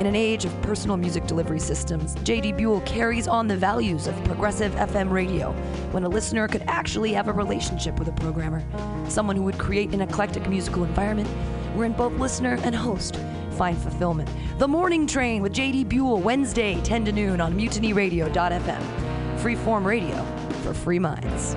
In an age of personal music delivery systems, JD Buell carries on the values of progressive FM radio when a listener could actually have a relationship with a programmer, someone who would create an eclectic musical environment wherein both listener and host find fulfillment. The Morning Train with JD Buell, Wednesday, 10 to noon on mutinyradio.fm. Freeform radio for free minds.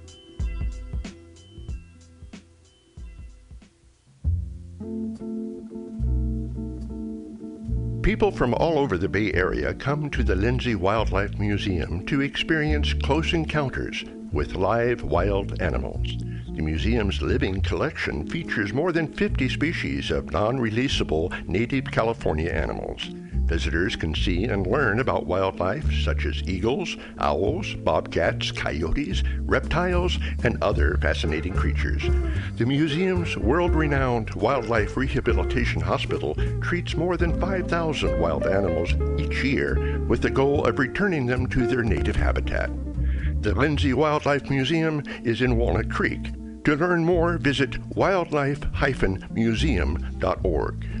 People from all over the Bay Area come to the Lindsay Wildlife Museum to experience close encounters with live wild animals. The museum's living collection features more than 50 species of non releasable native California animals. Visitors can see and learn about wildlife such as eagles, owls, bobcats, coyotes, reptiles, and other fascinating creatures. The museum's world renowned Wildlife Rehabilitation Hospital treats more than 5,000 wild animals each year with the goal of returning them to their native habitat. The Lindsay Wildlife Museum is in Walnut Creek. To learn more, visit wildlife-museum.org.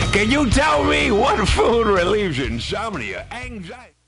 can you tell me what food relieves insomnia, anxiety?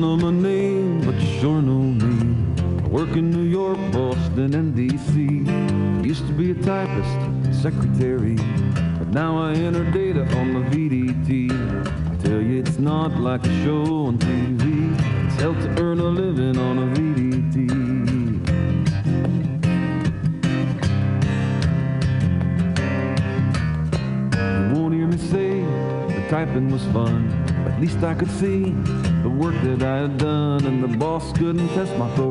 Know my name, but you sure know me. I work in New York, Boston, and D.C. Used to be a typist, secretary, but now I enter data on the VDT. I tell you, it's not like a show on TV. It's hell to earn a living on a VDT. You won't hear me say the typing was fun. At least I could see the work that I had done, and the boss couldn't test my productivity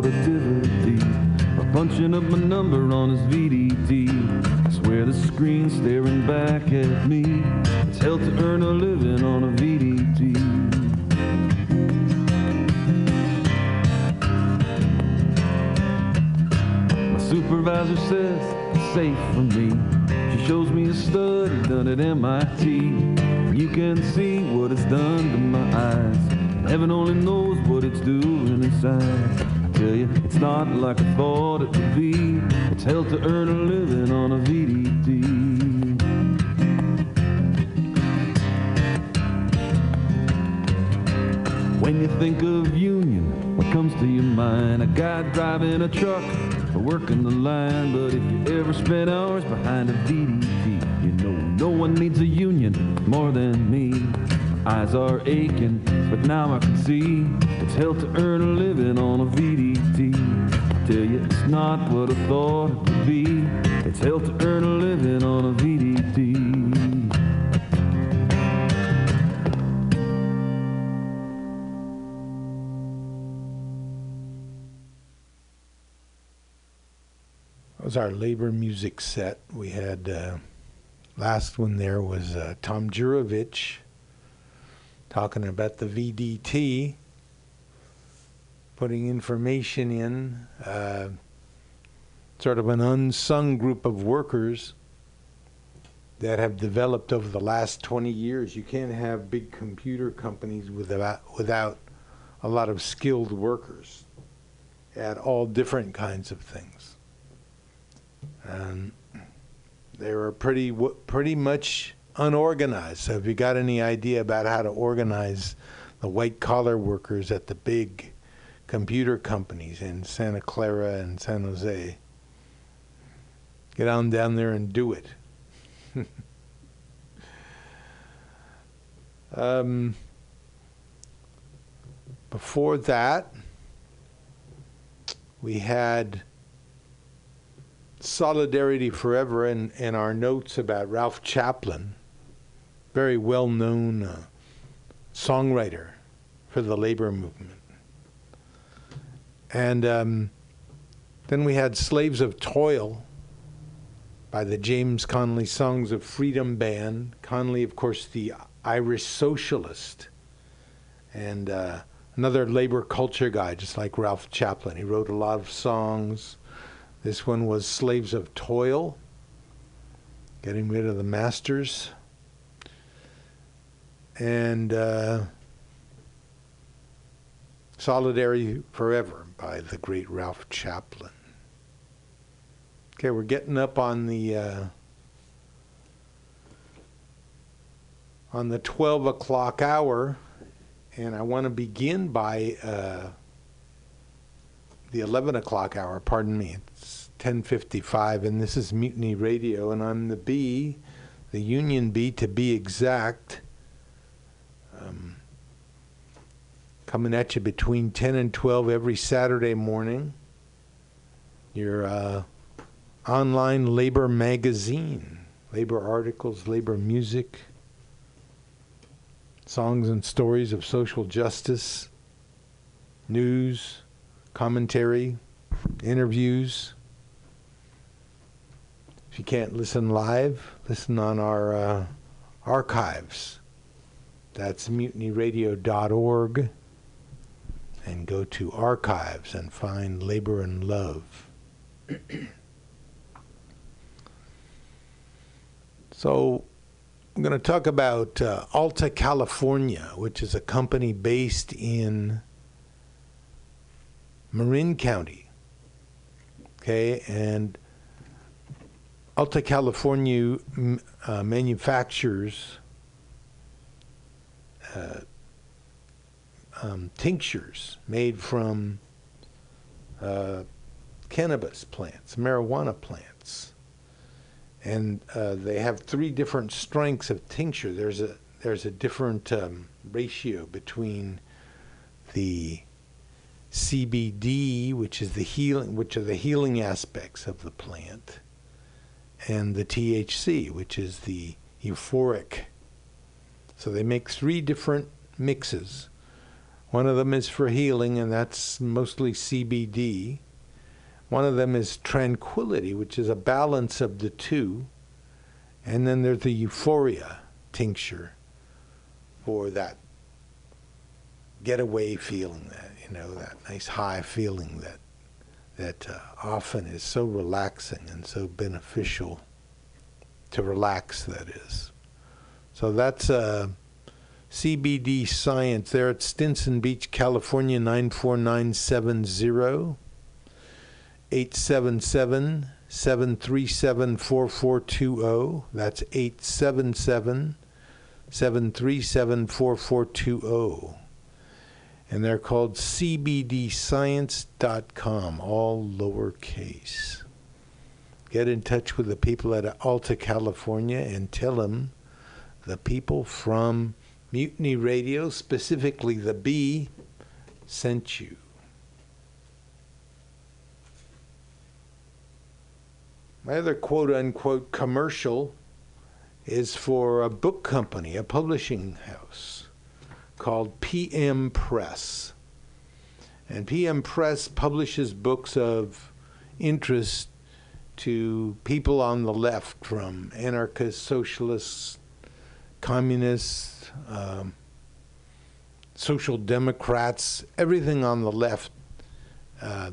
if you ever spent hours behind a VDT, you know no one needs a union more than me. Eyes are aching, but now I can see it's hell to earn a living on a VDT. I tell you, it's not what I thought it would be. It's hell to earn a living on a VDT. Was our labor music set. We had uh, last one there was uh, Tom Juravich talking about the VDT, putting information in. Uh, sort of an unsung group of workers that have developed over the last 20 years. You can't have big computer companies without without a lot of skilled workers at all different kinds of things and they were pretty pretty much unorganized. So if you got any idea about how to organize the white collar workers at the big computer companies in Santa Clara and San Jose, get on down there and do it. um, before that, we had Solidarity Forever and, and our notes about Ralph Chaplin, very well known uh, songwriter for the labor movement. And um, then we had Slaves of Toil by the James Connolly Songs of Freedom Band. Connolly, of course, the Irish socialist, and uh, another labor culture guy, just like Ralph Chaplin. He wrote a lot of songs. This one was Slaves of Toil, getting rid of the masters. And uh, Solidarity Forever by the great Ralph Chaplin. Okay, we're getting up on the uh, on the 12 o'clock hour, and I want to begin by uh, the 11 o'clock hour. Pardon me. It's 1055, and this is Mutiny Radio, and I'm the B, the Union B to be exact. Um, coming at you between 10 and 12 every Saturday morning. Your uh, online labor magazine, labor articles, labor music, songs and stories of social justice, news, commentary, interviews. You can't listen live, listen on our uh, archives. That's mutinyradio.org. And go to archives and find Labor and Love. so, I'm going to talk about uh, Alta California, which is a company based in Marin County. Okay, and Alta California uh, manufactures uh, um, tinctures made from uh, cannabis plants, marijuana plants, and uh, they have three different strengths of tincture. There's a there's a different um, ratio between the CBD, which is the healing, which are the healing aspects of the plant, and the THC, which is the euphoric. So they make three different mixes. One of them is for healing, and that's mostly CBD. One of them is tranquility, which is a balance of the two. And then there's the euphoria tincture for that getaway feeling, that you know, that nice high feeling that that uh, often is so relaxing and so beneficial to relax. That is. So that's uh, CBD Science there at Stinson Beach, California, 94970. 877 737 4420. That's 877 737 4420. And they're called CBDScience.com, all lowercase. Get in touch with the people at Alta California and tell them the people from Mutiny Radio, specifically the B, sent you. My other quote unquote commercial is for a book company, a publishing house called PM Press. And PM Press publishes books of interest to people on the left, from anarchists, socialists, communists, um, social democrats, everything on the left. Uh,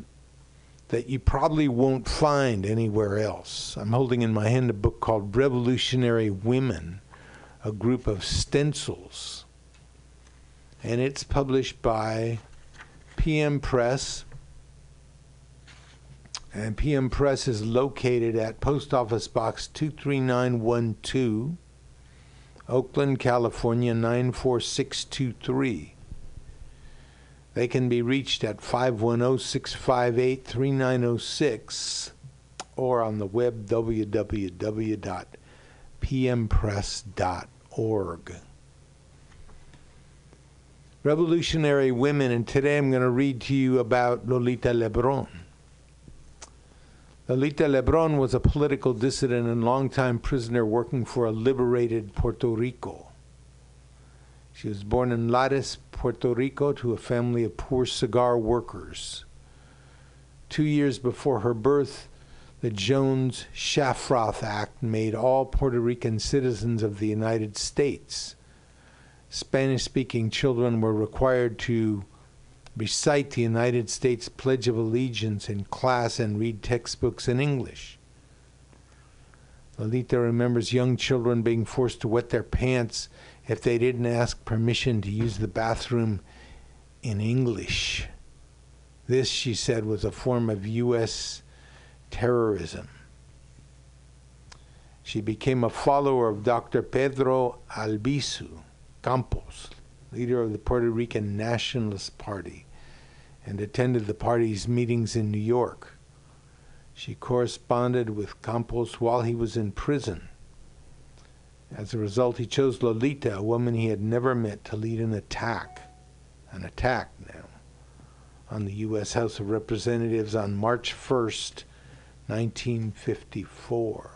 that you probably won't find anywhere else. I'm holding in my hand a book called Revolutionary Women, a group of stencils. And it's published by PM Press. And PM Press is located at Post Office Box 23912, Oakland, California 94623. They can be reached at 510 658 3906 or on the web www.pmpress.org. Revolutionary Women, and today I'm going to read to you about Lolita Lebron. Lolita Lebron was a political dissident and longtime prisoner working for a liberated Puerto Rico. She was born in Lares, Puerto Rico, to a family of poor cigar workers. Two years before her birth, the Jones Shafroth Act made all Puerto Rican citizens of the United States. Spanish speaking children were required to recite the United States Pledge of Allegiance in class and read textbooks in English. Lolita remembers young children being forced to wet their pants if they didn't ask permission to use the bathroom in English. This, she said, was a form of U.S. terrorism. She became a follower of Dr. Pedro Albizu Campos, leader of the Puerto Rican Nationalist Party, and attended the party's meetings in New York. She corresponded with Campos while he was in prison. As a result, he chose Lolita, a woman he had never met, to lead an attack. An attack now on the U.S. House of Representatives on March 1st, 1954.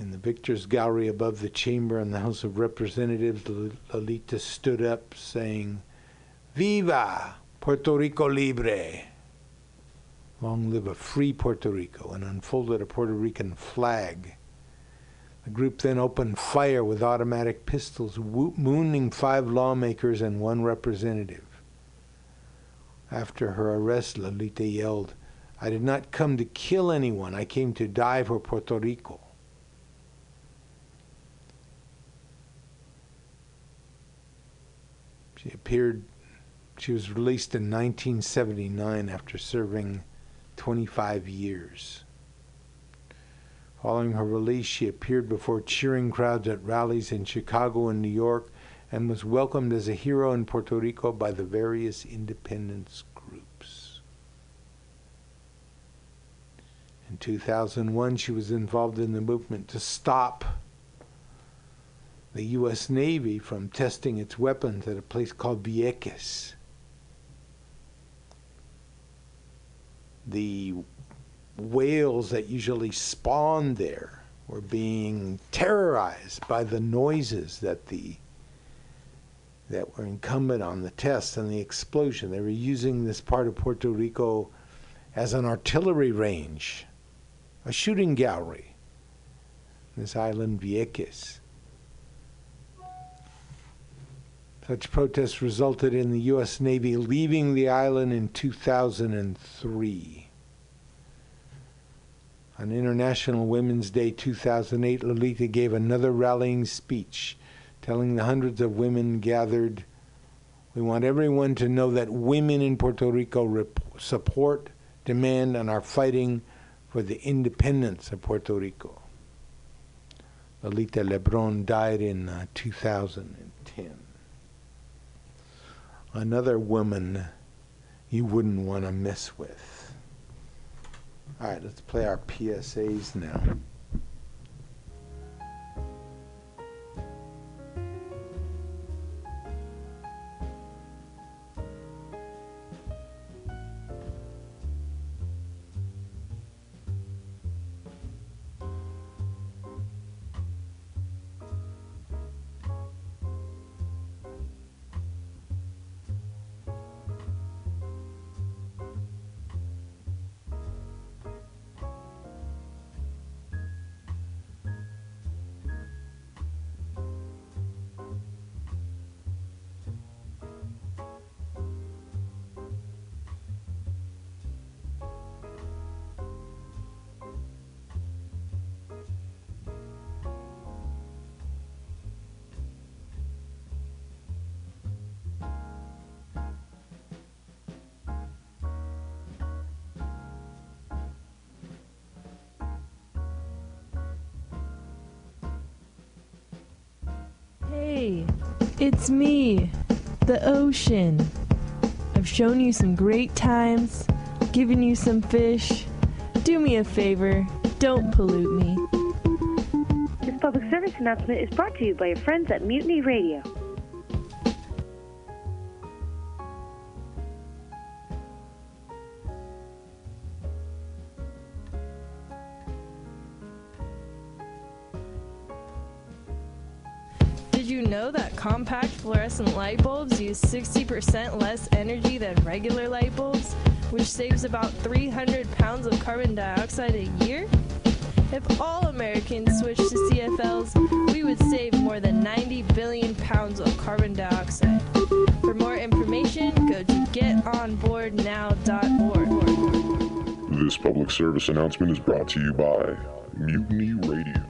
In the victor's gallery above the chamber in the House of Representatives, Lolita stood up saying, Viva Puerto Rico Libre! Long live a free Puerto Rico, and unfolded a Puerto Rican flag. The group then opened fire with automatic pistols, wounding five lawmakers and one representative. After her arrest, Lolita yelled, I did not come to kill anyone, I came to die for Puerto Rico. She appeared, she was released in 1979 after serving 25 years. Following her release, she appeared before cheering crowds at rallies in Chicago and New York and was welcomed as a hero in Puerto Rico by the various independence groups. In 2001, she was involved in the movement to stop the U.S. Navy from testing its weapons at a place called Vieques. The whales that usually spawn there were being terrorized by the noises that the that were incumbent on the test and the explosion. They were using this part of Puerto Rico as an artillery range, a shooting gallery. This island Vieques. Such protests resulted in the U.S. Navy leaving the island in 2003. On International Women's Day 2008, Lolita gave another rallying speech telling the hundreds of women gathered, We want everyone to know that women in Puerto Rico rep- support, demand, and are fighting for the independence of Puerto Rico. Lolita Lebron died in uh, 2010. Another woman you wouldn't want to mess with. All right, let's play our PSAs now. It's me, the ocean. I've shown you some great times, given you some fish. Do me a favor, don't pollute me. This public service announcement is brought to you by your friends at Mutiny Radio. Compact fluorescent light bulbs use 60% less energy than regular light bulbs, which saves about 300 pounds of carbon dioxide a year? If all Americans switched to CFLs, we would save more than 90 billion pounds of carbon dioxide. For more information, go to getonboardnow.org. This public service announcement is brought to you by Mutiny Radio.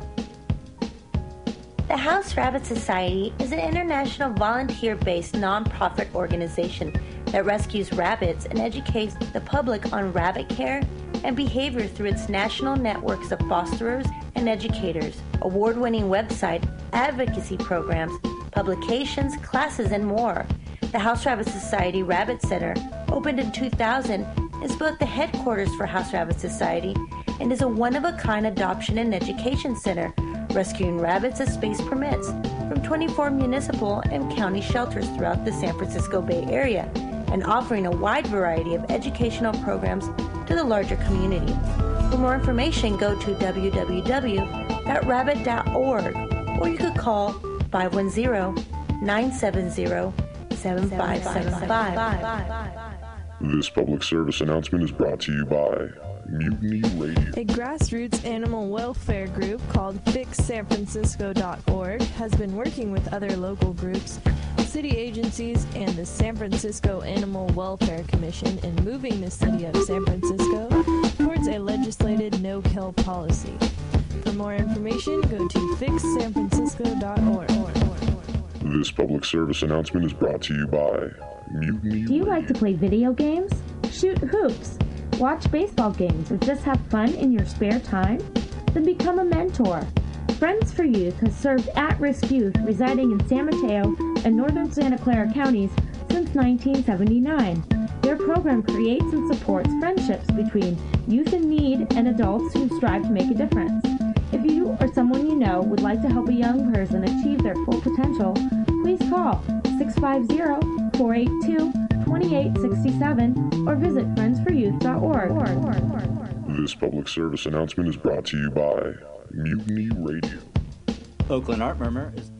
The House Rabbit Society is an international volunteer based nonprofit organization that rescues rabbits and educates the public on rabbit care and behavior through its national networks of fosterers and educators, award winning website, advocacy programs, publications, classes, and more. The House Rabbit Society Rabbit Center opened in 2000, is both the headquarters for House Rabbit Society and is a one of a kind adoption and education center, rescuing rabbits as space permits from 24 municipal and county shelters throughout the San Francisco Bay Area and offering a wide variety of educational programs to the larger community. For more information, go to www.rabbit.org or you could call 510 970 7575. This public service announcement is brought to you by Mutiny Radio. A grassroots animal welfare group called FixSanFrancisco.org has been working with other local groups, city agencies, and the San Francisco Animal Welfare Commission in moving the city of San Francisco towards a legislated no kill policy. For more information, go to FixSanFrancisco.org. This public service announcement is brought to you by Mutiny Do you like to play video games? Shoot hoops? Watch baseball games or just have fun in your spare time? Then become a mentor. Friends for Youth has served at risk youth residing in San Mateo and northern Santa Clara counties since 1979. Their program creates and supports friendships between youth in need and adults who strive to make a difference. If you or someone you know would like to help a young person achieve their full potential, please call 650 482 2867 or visit friendsforyouth.org. This public service announcement is brought to you by Mutiny Radio. Oakland Art Murmur is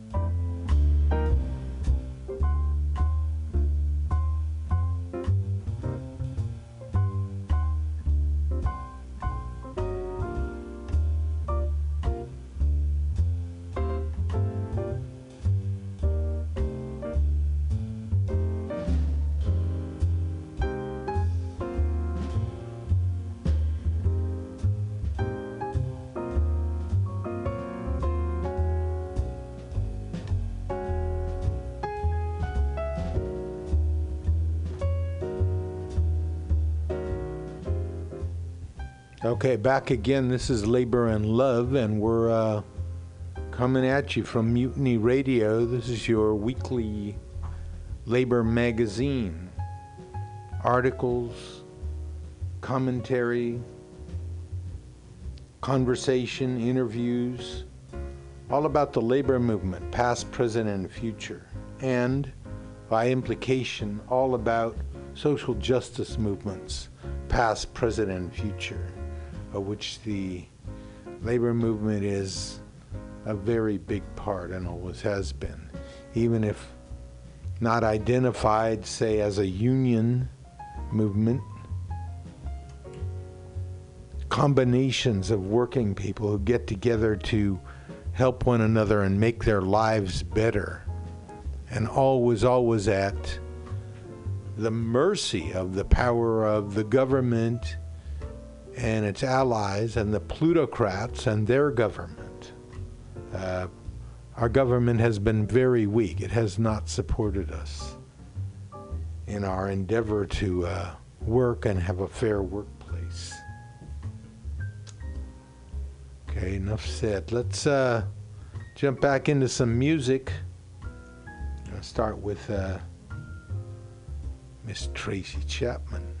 Okay, back again. This is Labor and Love, and we're uh, coming at you from Mutiny Radio. This is your weekly labor magazine. Articles, commentary, conversation, interviews, all about the labor movement, past, present, and future. And by implication, all about social justice movements, past, present, and future of which the labor movement is a very big part and always has been. Even if not identified, say, as a union movement, combinations of working people who get together to help one another and make their lives better, and always, always at the mercy of the power of the government and its allies and the plutocrats and their government. Uh, our government has been very weak. It has not supported us in our endeavor to uh, work and have a fair workplace. Okay, enough said. Let's uh, jump back into some music. I'll start with uh, Miss Tracy Chapman.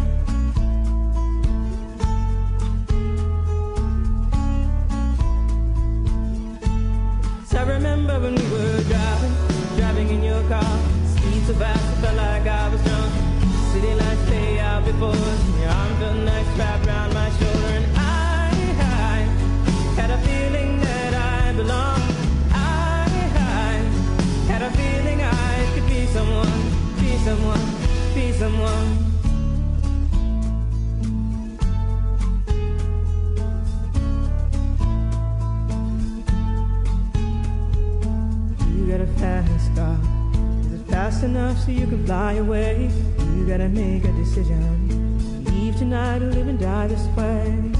Enough so you can fly away? You gotta make a decision. Leave tonight or live and die this way.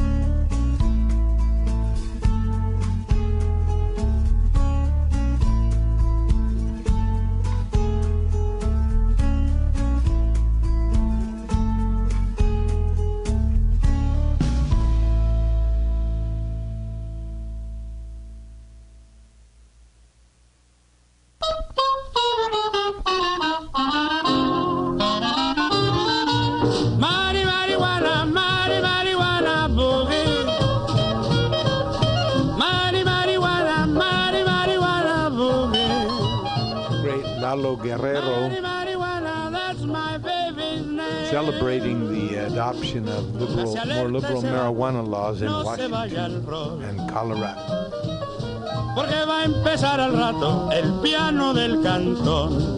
Vaya and Colorado. Porque va a empezar al rato el piano del cantón.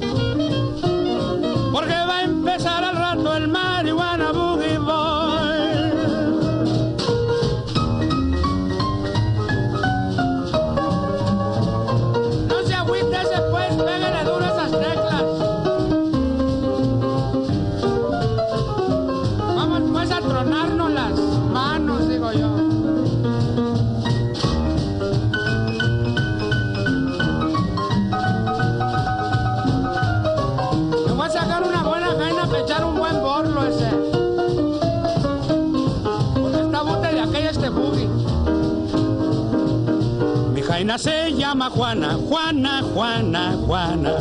Juana, Juana, Juana, Juana.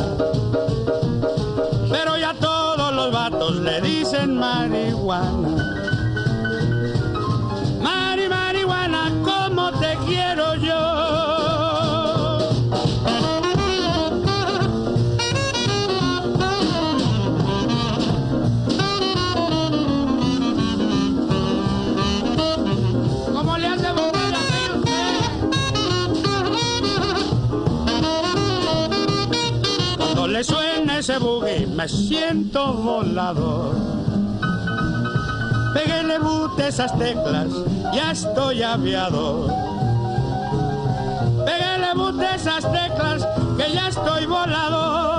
Me siento volador. Peguéle bute esas teclas, ya estoy aviador. Peguéle bute esas teclas, que ya estoy volador.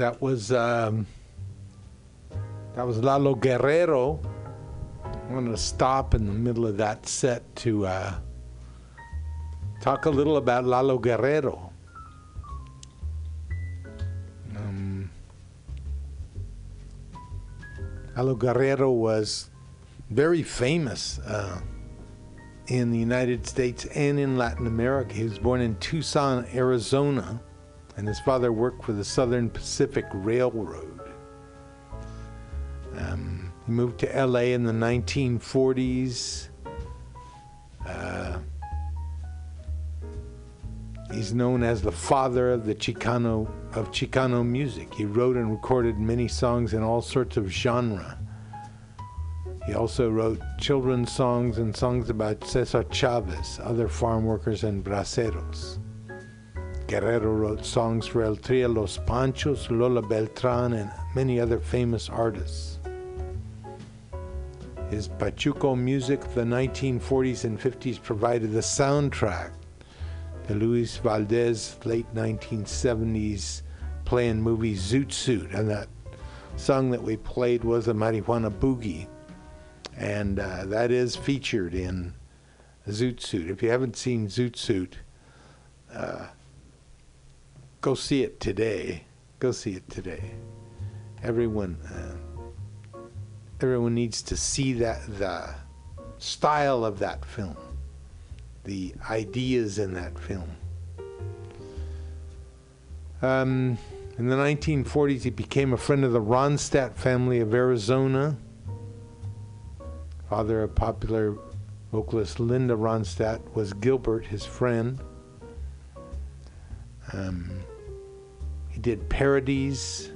That was um, that was Lalo Guerrero. I'm going to stop in the middle of that set to uh, talk a little about Lalo Guerrero. Um, Lalo Guerrero was very famous uh, in the United States and in Latin America. He was born in Tucson, Arizona, and his father worked for the Southern Pacific Railroad. Um, he moved to LA in the 1940s. Uh, he's known as the father of the Chicano of Chicano music. He wrote and recorded many songs in all sorts of genre. He also wrote children's songs and songs about Cesar Chavez, other farm workers, and braceros. Guerrero wrote songs for El Trio Los Panchos, Lola Beltran, and many other famous artists. His Pachuco music of the 1940s and 50s provided the soundtrack to Luis Valdez' late 1970s play and movie Zoot Suit. And that song that we played was a Marijuana Boogie. And uh, that is featured in Zoot Suit. If you haven't seen Zoot Suit, uh, go see it today. Go see it today. Everyone, uh, everyone needs to see that the style of that film, the ideas in that film. Um, in the 1940s, he became a friend of the Ronstadt family of Arizona. Father of popular vocalist Linda Ronstadt was Gilbert, his friend. Um, he did parodies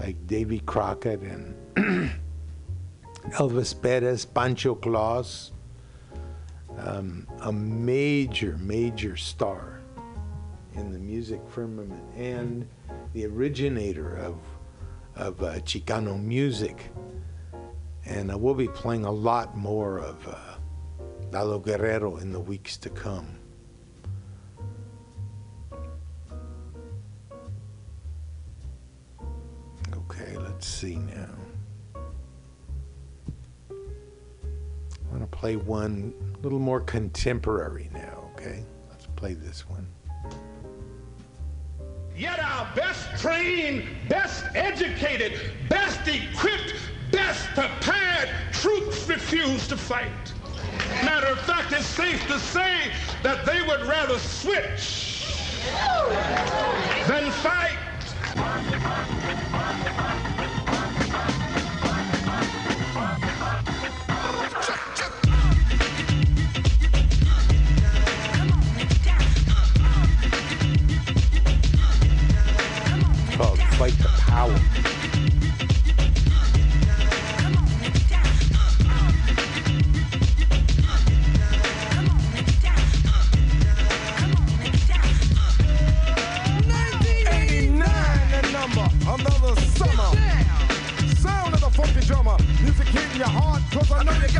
like Davy Crockett and Elvis Perez, Pancho Claus. Um, a major, major star in the music firmament and the originator of, of uh, Chicano music. And uh, we'll be playing a lot more of uh, Lalo Guerrero in the weeks to come. Let's see now. I'm going to play one a little more contemporary now, okay? Let's play this one. Yet our best trained, best educated, best equipped, best prepared troops refuse to fight. Matter of fact, it's safe to say that they would rather switch than fight. no,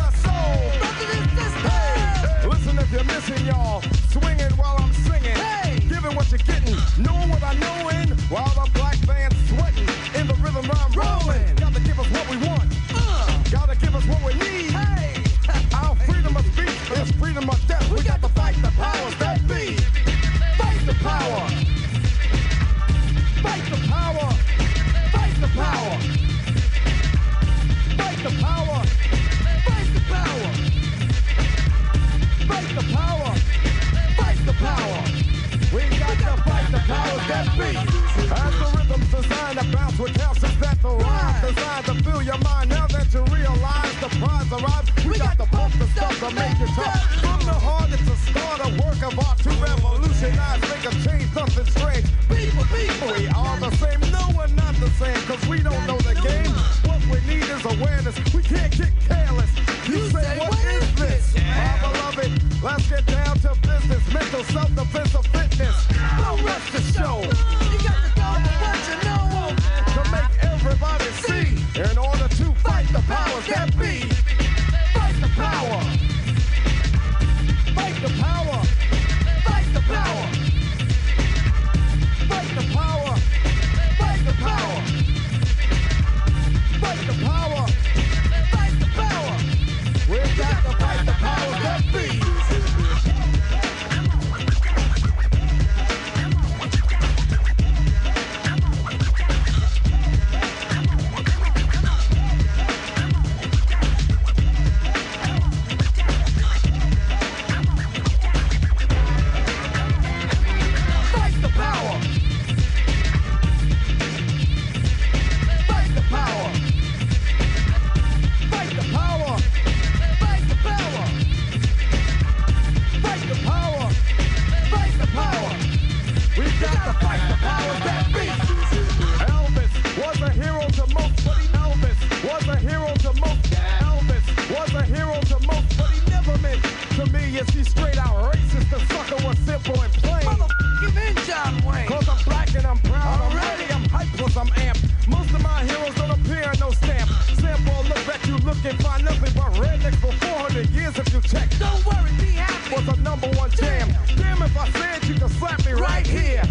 straight out racist? The sucker was simple and plain. Motherfucking in John Wayne. Cause I'm black and I'm proud. I'm ready, I'm hype, plus I'm amped. Most of my heroes don't appear in no stamp. Sample look back, you look and find nothing but rednecks for 400 years if you check. Don't worry, be happy. Was a number one jam. Damn, if I said you could slap me right here.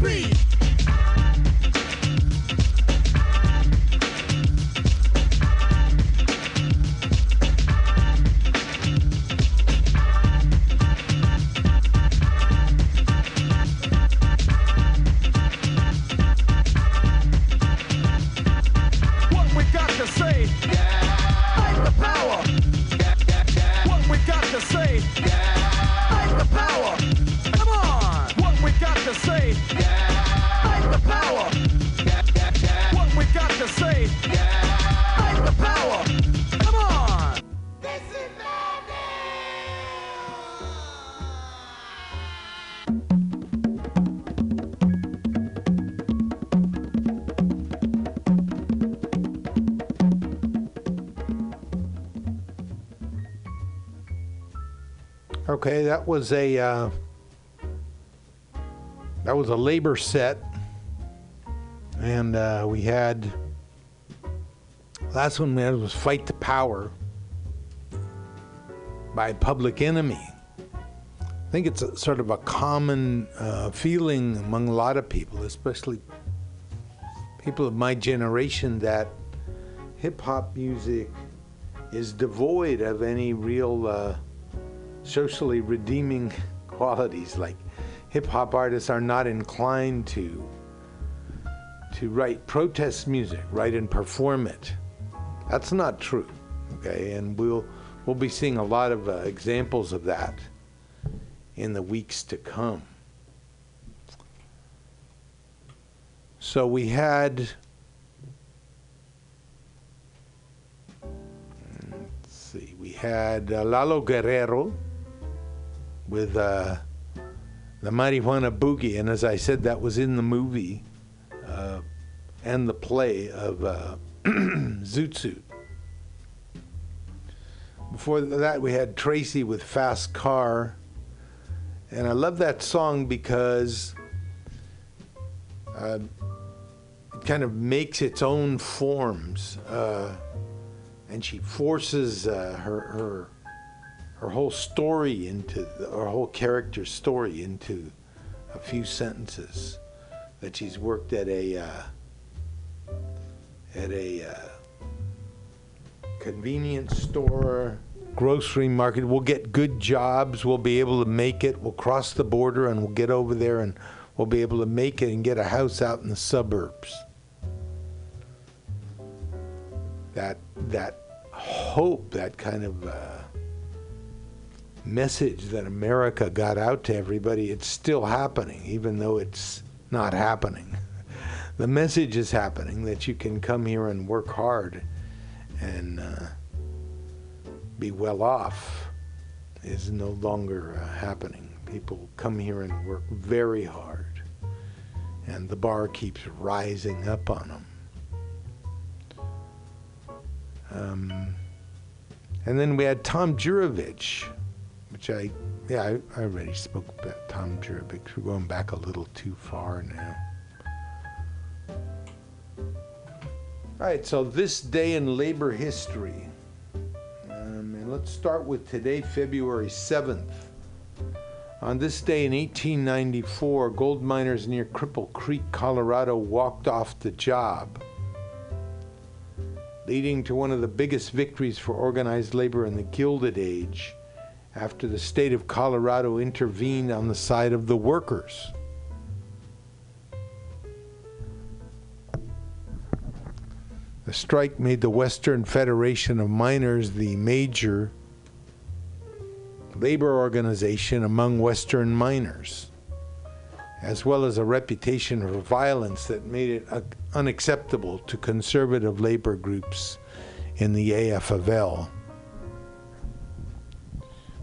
Powers that was a uh, that was a labor set, and uh, we had last one we had was "Fight the Power" by Public Enemy. I think it's a, sort of a common uh, feeling among a lot of people, especially people of my generation, that hip hop music is devoid of any real. Socially redeeming qualities. Like hip hop artists are not inclined to to write protest music, write and perform it. That's not true. Okay, and we'll we'll be seeing a lot of uh, examples of that in the weeks to come. So we had let's see, we had uh, Lalo Guerrero with uh, the Marijuana Boogie, and as I said, that was in the movie uh, and the play of uh, Zoot Suit. before that, we had Tracy with Fast Car. And I love that song because uh, it kind of makes its own forms. Uh, and she forces uh, her, her, her whole story into, her whole character story into a few sentences. That she's worked at a, uh, at a, uh, convenience store, grocery market. We'll get good jobs. We'll be able to make it. We'll cross the border and we'll get over there and we'll be able to make it and get a house out in the suburbs. That that hope, that kind of uh, message that America got out to everybody, it's still happening, even though it's not happening. The message is happening that you can come here and work hard and uh, be well off is no longer uh, happening. People come here and work very hard, and the bar keeps rising up on them. Um, and then we had Tom Juravich, which I, yeah, I, I already spoke about Tom Juravich. We're going back a little too far now. All right, so this day in labor history. Um, and let's start with today, February 7th. On this day in 1894, gold miners near Cripple Creek, Colorado, walked off the job, leading to one of the biggest victories for organized labor in the Gilded Age after the state of Colorado intervened on the side of the workers. The strike made the Western Federation of Miners the major labor organization among Western miners, as well as a reputation for violence that made it unacceptable to conservative labor groups in the AFL.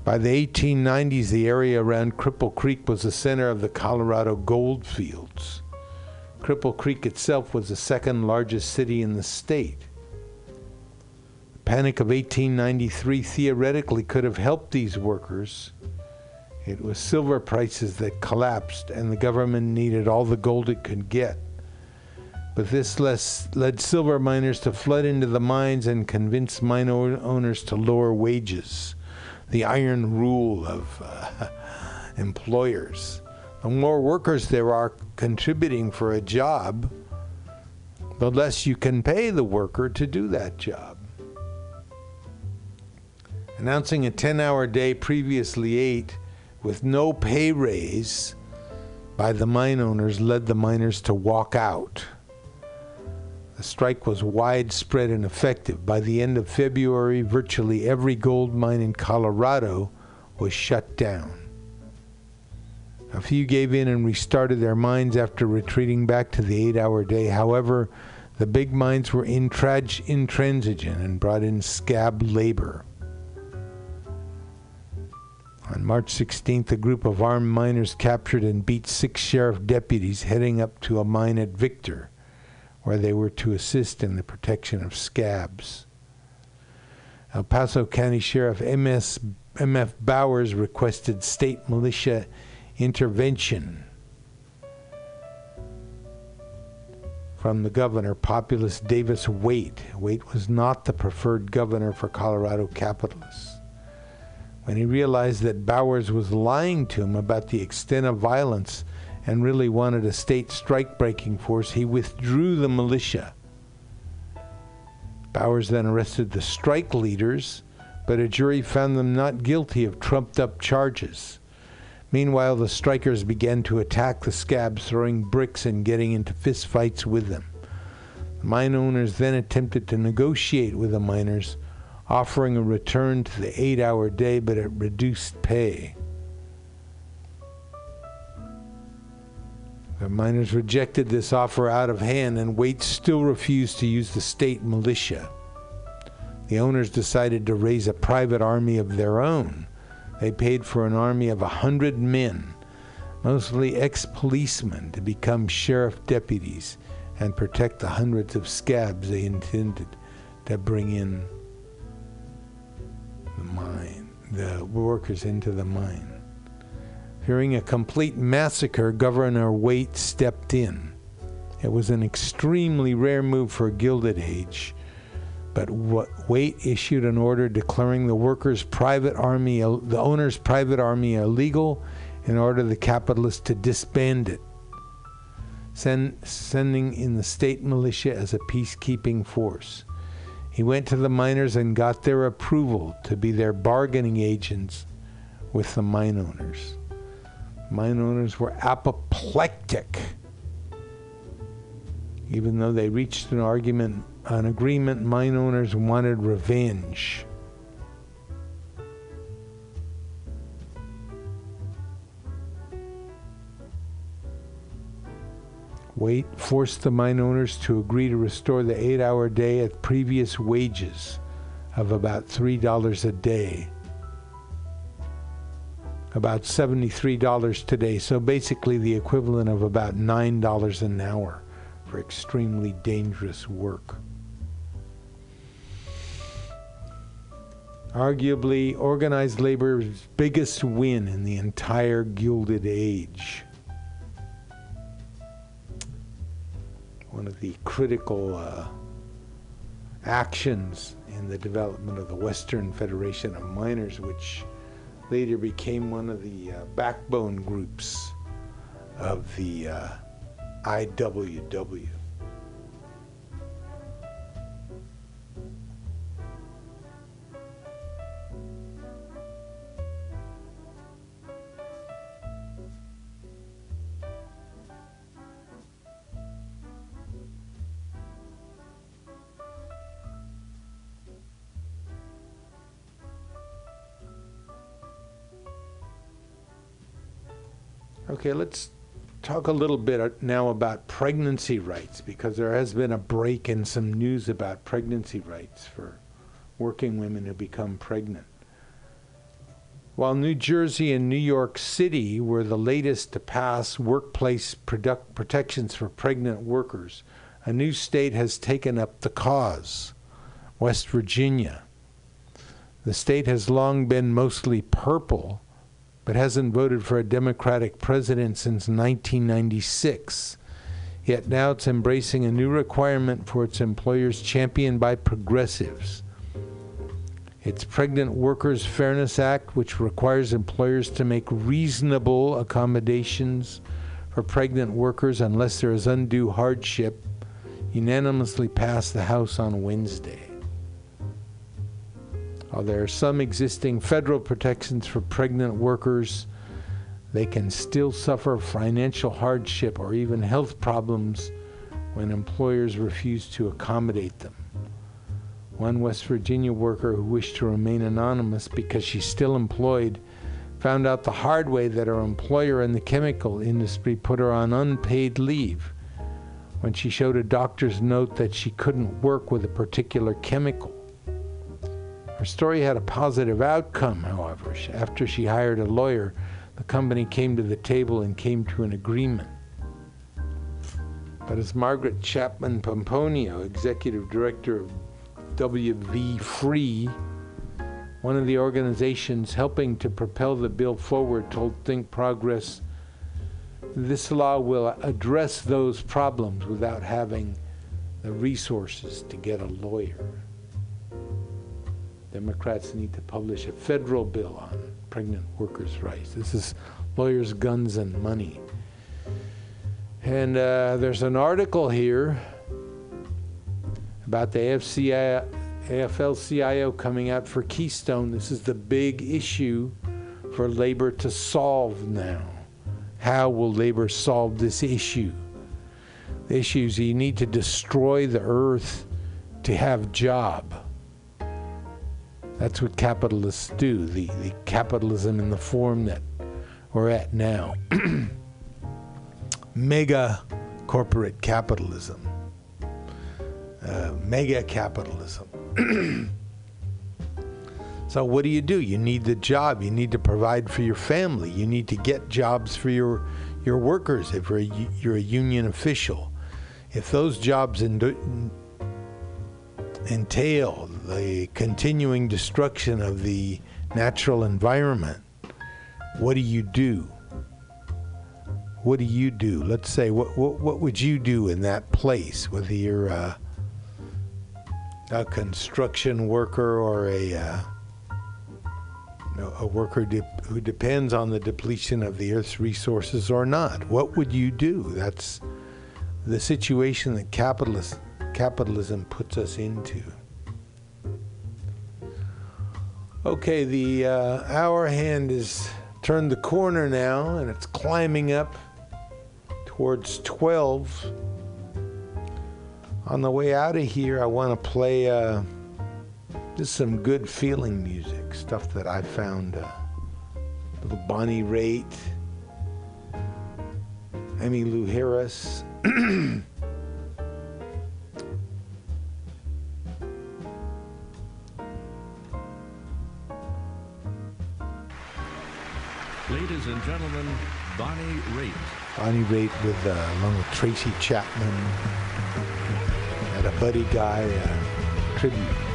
By the 1890s, the area around Cripple Creek was the center of the Colorado gold fields. Cripple Creek itself was the second largest city in the state. The Panic of 1893 theoretically could have helped these workers. It was silver prices that collapsed, and the government needed all the gold it could get. But this led silver miners to flood into the mines and convince mine owners to lower wages. The iron rule of uh, employers. The more workers there are contributing for a job, the less you can pay the worker to do that job. Announcing a 10 hour day, previously 8, with no pay raise by the mine owners led the miners to walk out. The strike was widespread and effective. By the end of February, virtually every gold mine in Colorado was shut down. A few gave in and restarted their mines after retreating back to the eight hour day. However, the big mines were intrag- intransigent and brought in scab labor. On March 16th, a group of armed miners captured and beat six sheriff deputies heading up to a mine at Victor, where they were to assist in the protection of scabs. El Paso County Sheriff MS, M.F. Bowers requested state militia intervention from the governor, populist Davis Waite. Waite was not the preferred governor for Colorado capitalists. When he realized that Bowers was lying to him about the extent of violence and really wanted a state strike breaking force, he withdrew the militia. Bowers then arrested the strike leaders, but a jury found them not guilty of trumped up charges. Meanwhile, the strikers began to attack the scabs, throwing bricks and getting into fistfights with them. The mine owners then attempted to negotiate with the miners, offering a return to the eight hour day but at reduced pay. The miners rejected this offer out of hand, and Waite still refused to use the state militia. The owners decided to raise a private army of their own. They paid for an army of a hundred men, mostly ex policemen, to become sheriff deputies and protect the hundreds of scabs they intended to bring in the mine, the workers into the mine. Fearing a complete massacre, Governor Waite stepped in. It was an extremely rare move for a Gilded Age, but Waite issued an order declaring the workers' private army, the owner's private army, illegal, and ordered the capitalists to disband it, send, sending in the state militia as a peacekeeping force. He went to the miners and got their approval to be their bargaining agents with the mine owners. Mine owners were apoplectic. Even though they reached an argument, an agreement, mine owners wanted revenge. Waite forced the mine owners to agree to restore the eight hour day at previous wages of about $3 a day. About $73 today, so basically the equivalent of about $9 an hour for extremely dangerous work. Arguably, organized labor's biggest win in the entire Gilded Age. one of the critical uh, actions in the development of the Western Federation of Miners, which later became one of the uh, backbone groups of the uh, IWW. Okay, let's talk a little bit uh, now about pregnancy rights because there has been a break in some news about pregnancy rights for working women who become pregnant. While New Jersey and New York City were the latest to pass workplace protections for pregnant workers, a new state has taken up the cause West Virginia. The state has long been mostly purple but hasn't voted for a Democratic president since 1996. Yet now it's embracing a new requirement for its employers championed by progressives. Its Pregnant Workers Fairness Act, which requires employers to make reasonable accommodations for pregnant workers unless there is undue hardship, unanimously passed the House on Wednesday. While there are some existing federal protections for pregnant workers, they can still suffer financial hardship or even health problems when employers refuse to accommodate them. One West Virginia worker who wished to remain anonymous because she's still employed found out the hard way that her employer in the chemical industry put her on unpaid leave when she showed a doctor's note that she couldn't work with a particular chemical. Her story had a positive outcome, however. After she hired a lawyer, the company came to the table and came to an agreement. But as Margaret Chapman Pomponio, executive director of WV Free, one of the organizations helping to propel the bill forward, told Think Progress this law will address those problems without having the resources to get a lawyer. Democrats need to publish a federal bill on pregnant workers' rights. This is lawyers, guns, and money. And uh, there's an article here about the AFCI, AFL-CIO coming out for Keystone. This is the big issue for labor to solve now. How will labor solve this issue? The issue is you need to destroy the earth to have job. That's what capitalists do, the, the capitalism in the form that we're at now. mega corporate capitalism. Uh, mega capitalism. so, what do you do? You need the job. You need to provide for your family. You need to get jobs for your, your workers if you're a, you're a union official. If those jobs entail the continuing destruction of the natural environment, what do you do? What do you do? Let's say, what what, what would you do in that place, whether you're a, construction worker or a uh, a worker de- who depends on the depletion of the Earth's resources or not. What would you do? That's the situation that capitalist, capitalism puts us into. Okay, the uh, hour hand has turned the corner now and it's climbing up towards 12. On the way out of here, I want to play. Uh, just some good feeling music, stuff that I found. Uh, little Bonnie Raitt, Emmylou Harris. Ladies and gentlemen, Bonnie Raitt. Bonnie Raitt with uh, along with Tracy Chapman at a Buddy Guy uh, tribute.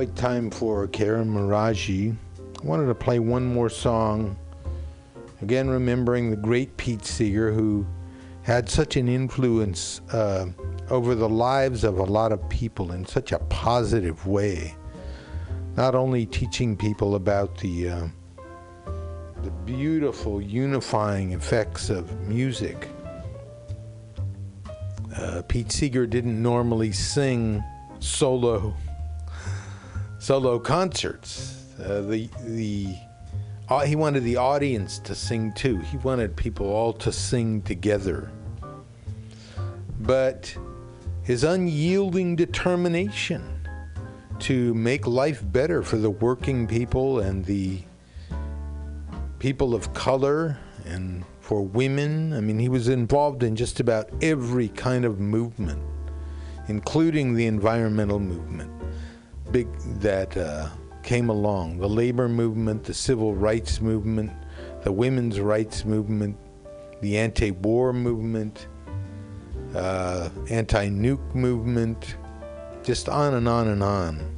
Quite time for Karen Miraji. I wanted to play one more song. Again, remembering the great Pete Seeger, who had such an influence uh, over the lives of a lot of people in such a positive way. Not only teaching people about the uh, the beautiful unifying effects of music. Uh, Pete Seeger didn't normally sing solo solo concerts. Uh, the the uh, he wanted the audience to sing too. He wanted people all to sing together. But his unyielding determination to make life better for the working people and the people of color and for women. I mean, he was involved in just about every kind of movement, including the environmental movement big that uh, came along the labor movement, the civil rights movement, the women's rights movement, the anti war movement, uh, anti nuke movement, just on and on and on.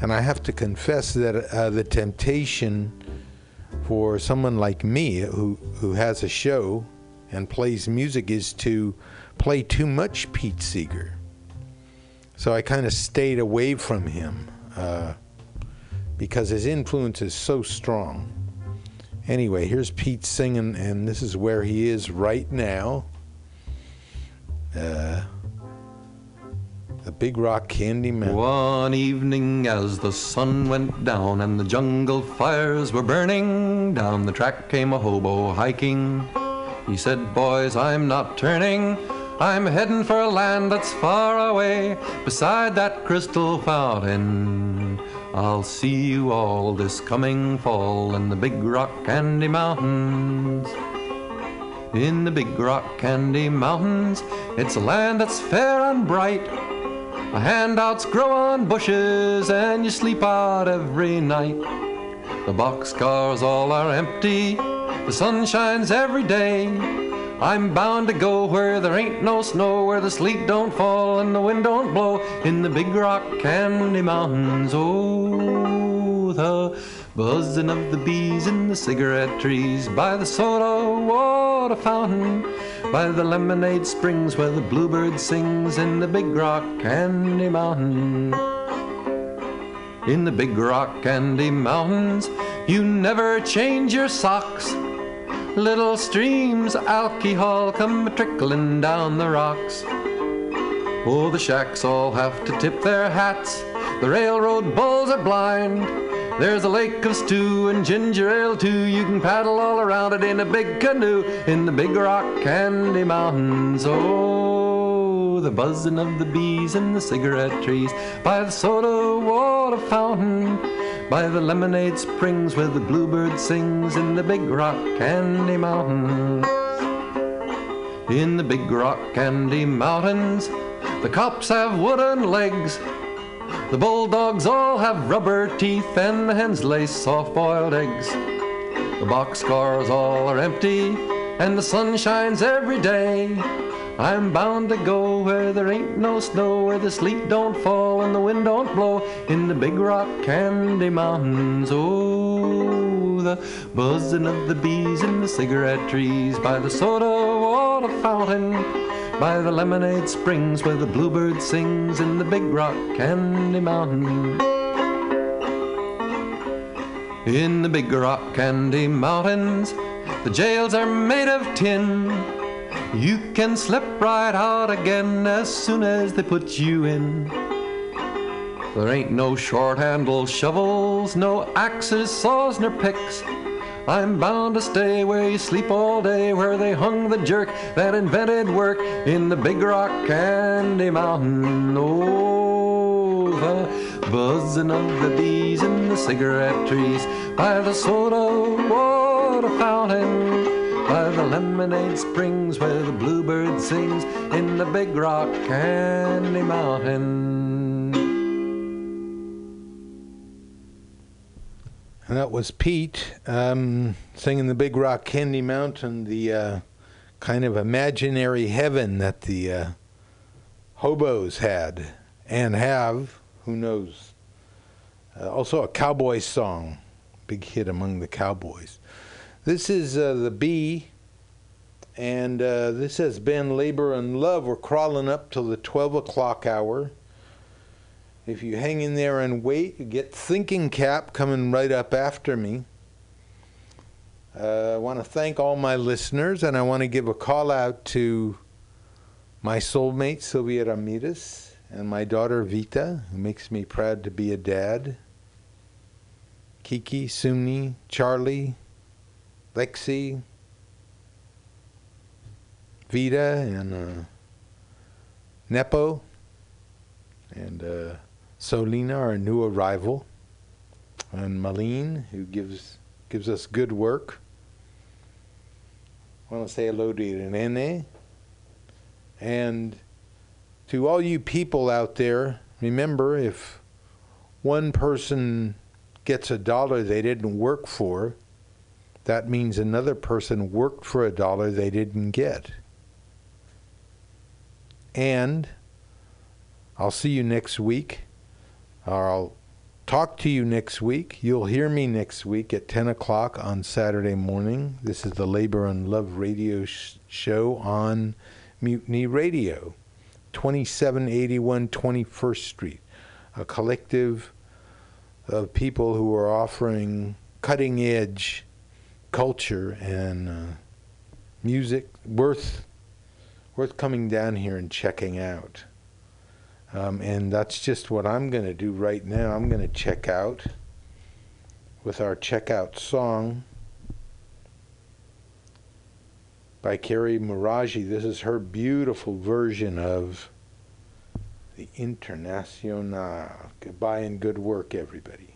And I have to confess that uh, the temptation for someone like me who, who has a show and plays music is to play too much Pete Seeger. So I kind of stayed away from him uh, because his influence is so strong. Anyway, here's Pete singing, and this is where he is right now. Uh, the Big Rock Candy Man. One evening, as the sun went down and the jungle fires were burning, down the track came a hobo hiking. He said, Boys, I'm not turning. I'm heading for a land that's far away beside that crystal fountain. I'll see you all this coming fall in the Big Rock Candy Mountains. In the Big Rock Candy Mountains, it's a land that's fair and bright. The handouts grow on bushes and you sleep out every night. The boxcars all are empty, the sun shines every day. I'm bound to go where there ain't no snow, where the sleet don't fall and the wind don't blow, in the Big Rock Candy Mountains. Oh, the buzzing of the bees in the cigarette trees, by the soda water fountain, by the lemonade springs where the bluebird sings, in the Big Rock Candy Mountain. In the Big Rock Candy Mountains, you never change your socks. Little streams of alcohol come trickling down the rocks. Oh, the shacks all have to tip their hats. The railroad bulls are blind. There's a lake of stew and ginger ale too. You can paddle all around it in a big canoe in the Big Rock Candy Mountains. Oh, the buzzing of the bees in the cigarette trees by the soda water fountain by the lemonade springs where the bluebird sings in the Big Rock Candy Mountains. In the Big Rock Candy Mountains, the cops have wooden legs. The bulldogs all have rubber teeth and the hens lay soft boiled eggs. The boxcars all are empty and the sun shines every day. I'm bound to go where there ain't no snow, where the sleet don't fall and the wind don't blow, in the Big Rock Candy Mountains. Oh, the buzzing of the bees in the cigarette trees, by the soda water fountain, by the lemonade springs where the bluebird sings, in the Big Rock Candy Mountain. In the Big Rock Candy Mountains, the jails are made of tin. You can slip right out again as soon as they put you in. There ain't no short handled shovels, no axes, saws, nor picks. I'm bound to stay where you sleep all day, where they hung the jerk that invented work in the Big Rock Candy Mountain. The buzzing of the bees in the cigarette trees by the soda water fountain lemonade springs where the bluebird sings in the big rock candy mountain. And that was Pete um, singing the Big Rock Candy Mountain, the uh, kind of imaginary heaven that the uh, hobos had and have, who knows, Uh, also, a cowboy song, big hit among the cowboys. This is uh, the Bee, and uh, this has been Labor and Love. We're crawling up till the 12 o'clock hour. If you hang in there and wait, you get Thinking Cap coming right up after me. Uh, I want to thank all my listeners, and I want to give a call out to my soulmate, Sylvia Ramirez, and my daughter, Vita, who makes me proud to be a dad. Kiki, Sumni, Charlie, Lexi, Vita, and uh, Nepo, and uh, Solina, our new arrival, and Malene, who gives gives us good work. I want to say hello to Irene. And to all you people out there, remember if one person gets a dollar they didn't work for, that means another person worked for a dollar they didn't get. And I'll see you next week, or I'll talk to you next week. You'll hear me next week at 10 o'clock on Saturday morning. This is the Labor and Love radio sh- show on Mutiny Radio, 2781 21st Street, a collective of people who are offering cutting edge culture and uh, music worth worth coming down here and checking out. Um, and that's just what I'm going to do right now. I'm going to check out with our checkout song by Carrie Miraji. This is her beautiful version of the Internacional. Goodbye and good work, everybody.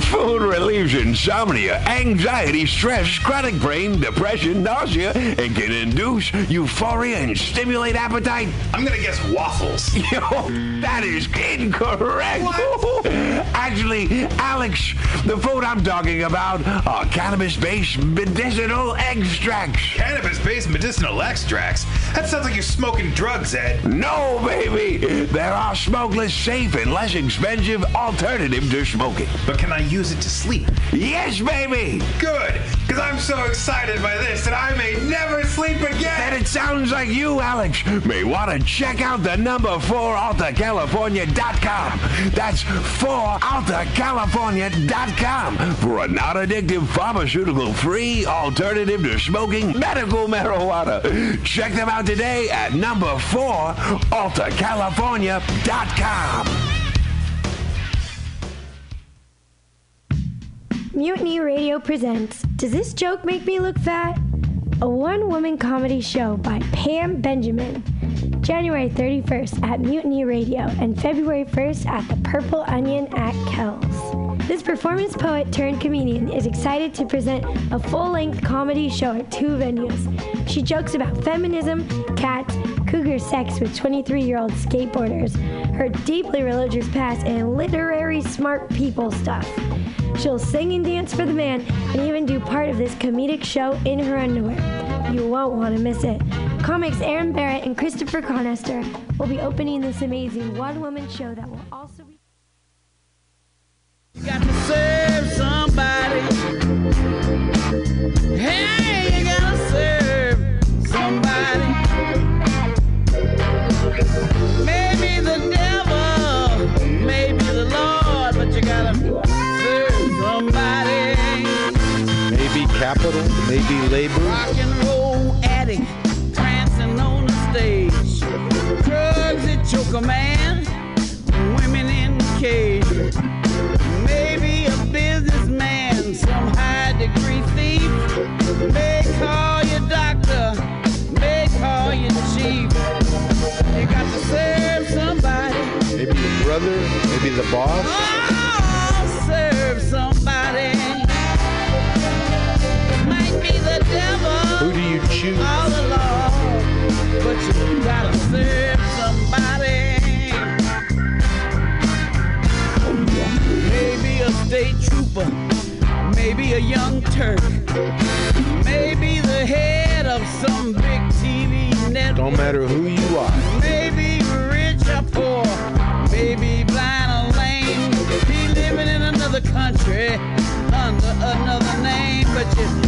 Food relieves insomnia, anxiety, stress, chronic brain, depression, nausea, and can induce euphoria and stimulate appetite? I'm gonna guess waffles. Yo, that is incorrect. What? Actually, Alex, the food I'm talking about are cannabis-based medicinal extracts. Cannabis-based medicinal extracts? That sounds like you're smoking drugs, Ed. No, baby. There are smokeless, safe, and less expensive alternative to smoking. But can I use it to sleep. Yes, baby! Good, because I'm so excited by this that I may never sleep again. Then it sounds like you, Alex, may want to check out the number 4 AltaCalifornia.com. That's 4 AltaCalifornia.com for a non addictive, pharmaceutical free alternative to smoking medical marijuana. Check them out today at number 4 AltaCalifornia.com. Mutiny Radio presents Does This Joke Make Me Look Fat? A one woman comedy show by Pam Benjamin. January 31st at Mutiny Radio and February 1st at the Purple Onion at Kells. This performance poet turned comedian is excited to present a full length comedy show at two venues. She jokes about feminism, cats, cougar sex with 23 year old skateboarders, her deeply religious past, and literary smart people stuff. She'll sing and dance for the man and even do part of this comedic show in her underwear. You won't want to miss it. Comics Aaron Barrett and Christopher Conester will be opening this amazing one woman show that will also be. Got to somebody. Capital, maybe labor. Rock and roll addict, prancing on the stage. Drugs that choke a man, women in the cage. Maybe a businessman, some high degree thief. May call you doctor, may call you chief. You got to serve somebody. Maybe your brother, maybe the boss. Oh, you all along, but you gotta serve somebody. Maybe a state trooper, maybe a young Turk, maybe the head of some big TV network. Don't matter who you are. Maybe rich or poor, maybe blind or lame. He living in another country under another name, but you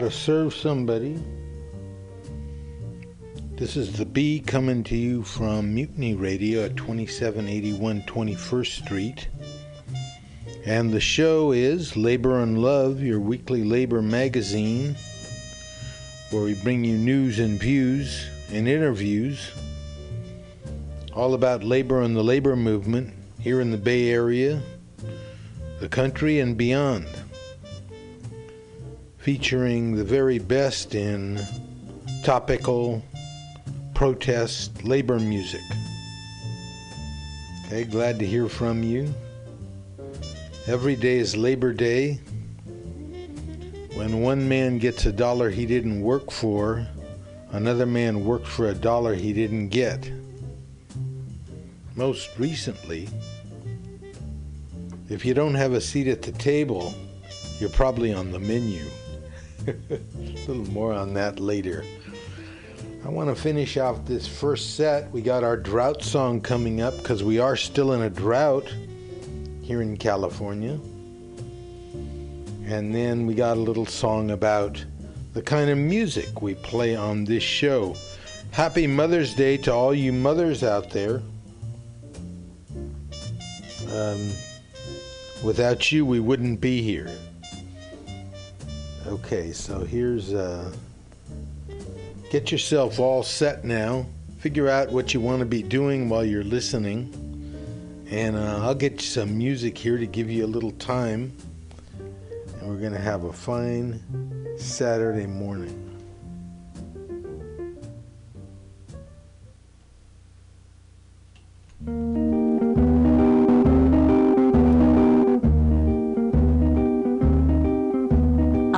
Gotta serve somebody. This is the B coming to you from Mutiny Radio at 2781 21st Street. And the show is Labor and Love, your weekly labor magazine, where we bring you news and views and interviews all about labor and the labor movement here in the Bay Area, the country, and beyond featuring the very best in topical protest labor music. Okay, glad to hear from you. Every day is Labor Day. When one man gets a dollar he didn't work for, another man worked for a dollar he didn't get. Most recently, if you don't have a seat at the table, you're probably on the menu. A little more on that later. I want to finish off this first set. We got our drought song coming up because we are still in a drought here in California. And then we got a little song about the kind of music we play on this show. Happy Mother's Day to all you mothers out there. Um, without you, we wouldn't be here. Okay, so here's uh, get yourself all set now. Figure out what you want to be doing while you're listening, and uh, I'll get you some music here to give you a little time. And we're gonna have a fine Saturday morning.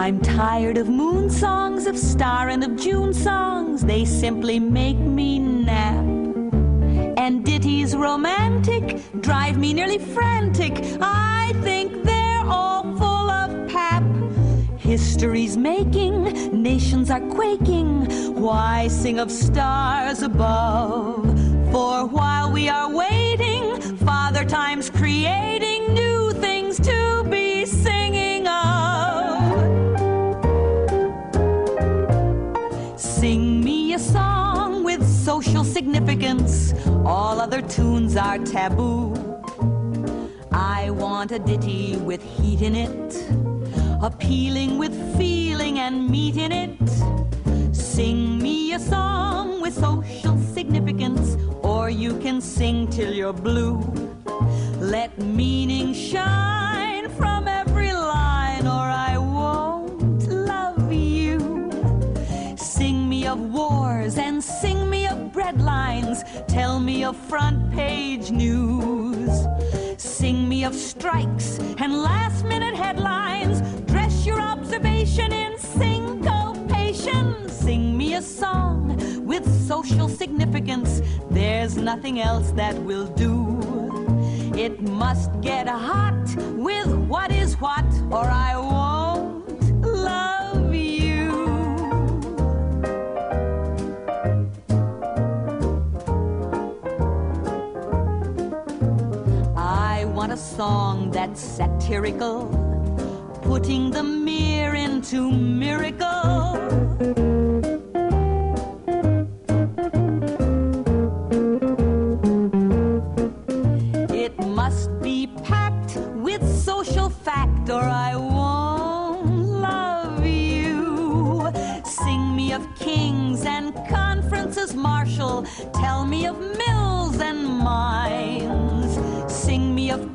I'm tired of moon songs, of star and of June songs. They simply make me nap. And ditties romantic drive me nearly frantic. I think they're all full of pap. History's making, nations are quaking. Why sing of stars above? For while we are waiting, Father Time's creating significance. All other tunes are taboo. I want a ditty with heat in it, appealing with feeling and meat in it. Sing me a song with social significance, or you can sing till you're blue. Let meaning shine from every line, or I won't love you. Sing me of wars and sing breadlines. Tell me of front page news. Sing me of strikes and last minute headlines. Dress your observation in syncopation. Sing me a song with social significance. There's nothing else that will do. It must get hot with what is what, or I won't love a song that's satirical, putting the mere into miracle. It must be packed with social fact, or I won't love you. Sing me of kings and conferences martial. Tell me of mills and mines. Sing me of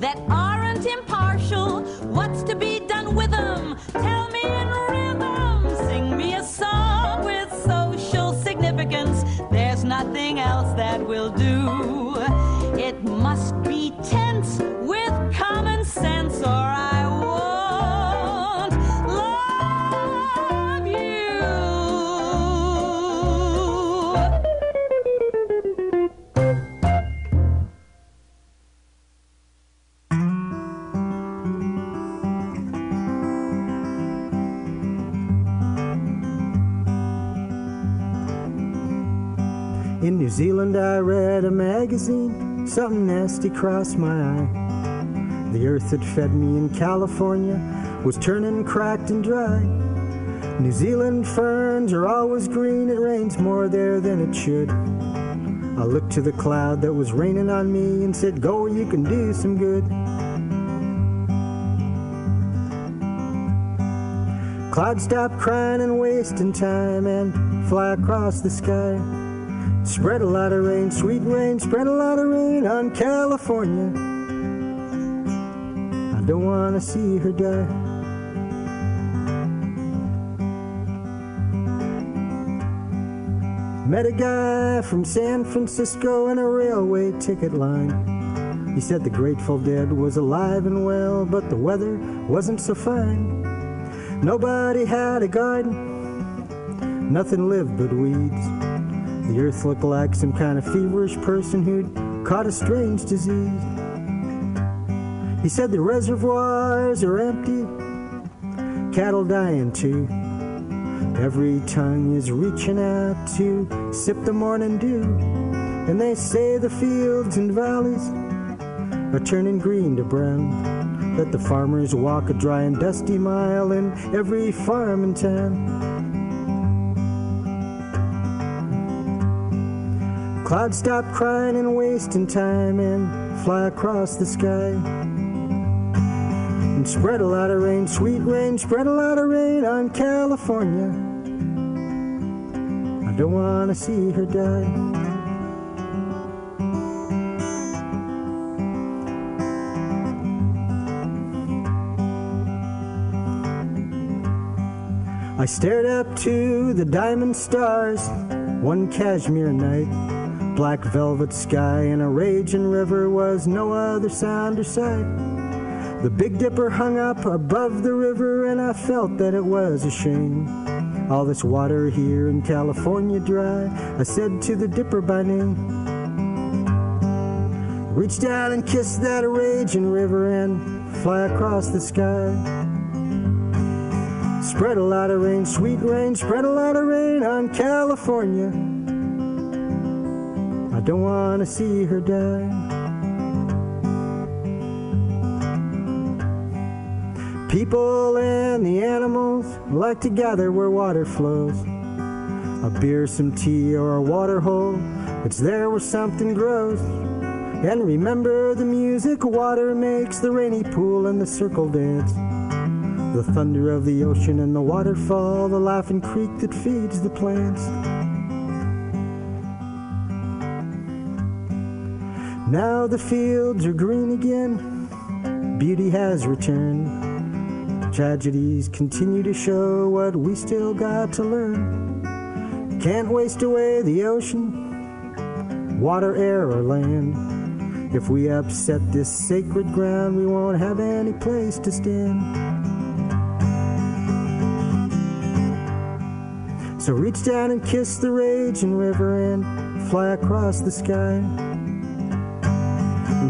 Zealand, I read a magazine, something nasty crossed my eye. The earth that fed me in California was turning cracked and dry. New Zealand ferns are always green, it rains more there than it should. I looked to the cloud that was raining on me and said, Go, you can do some good. Clouds stop crying and wasting time and fly across the sky. Spread a lot of rain, sweet rain, spread a lot of rain on California. I don't want to see her die. Met a guy from San Francisco in a railway ticket line. He said the Grateful Dead was alive and well, but the weather wasn't so fine. Nobody had a garden, nothing lived but weeds. The earth looked like some kind of feverish person who'd caught a strange disease. He said the reservoirs are empty, cattle dying too. Every tongue is reaching out to sip the morning dew. And they say the fields and valleys are turning green to brown. That the farmers walk a dry and dusty mile in every farm in town. Clouds stop crying and wasting time and fly across the sky. And spread a lot of rain, sweet rain, spread a lot of rain on California. I don't want to see her die. I stared up to the diamond stars one cashmere night. Black velvet sky and a raging river was no other sound or sight. The Big Dipper hung up above the river, and I felt that it was a shame. All this water here in California dry, I said to the Dipper by name. Reach down and kiss that raging river and fly across the sky. Spread a lot of rain, sweet rain, spread a lot of rain on California. I don't want to see her die. People and the animals like to gather where water flows. A beer, some tea, or a water hole. It's there where something grows. And remember the music water makes, the rainy pool and the circle dance. The thunder of the ocean and the waterfall, the laughing creek that feeds the plants. Now the fields are green again, beauty has returned. Tragedies continue to show what we still got to learn. Can't waste away the ocean, water, air, or land. If we upset this sacred ground, we won't have any place to stand. So reach down and kiss the raging river and fly across the sky.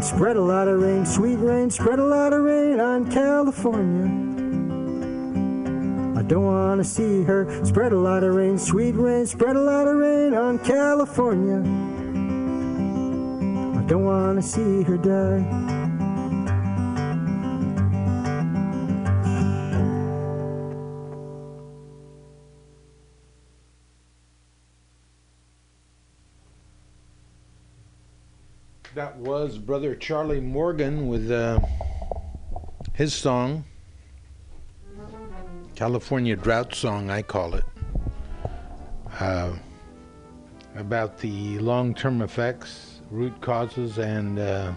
Spread a lot of rain, sweet rain, spread a lot of rain on California. I don't want to see her spread a lot of rain, sweet rain, spread a lot of rain on California. I don't want to see her die. That was Brother Charlie Morgan with uh, his song, California Drought Song, I call it, uh, about the long term effects, root causes, and uh,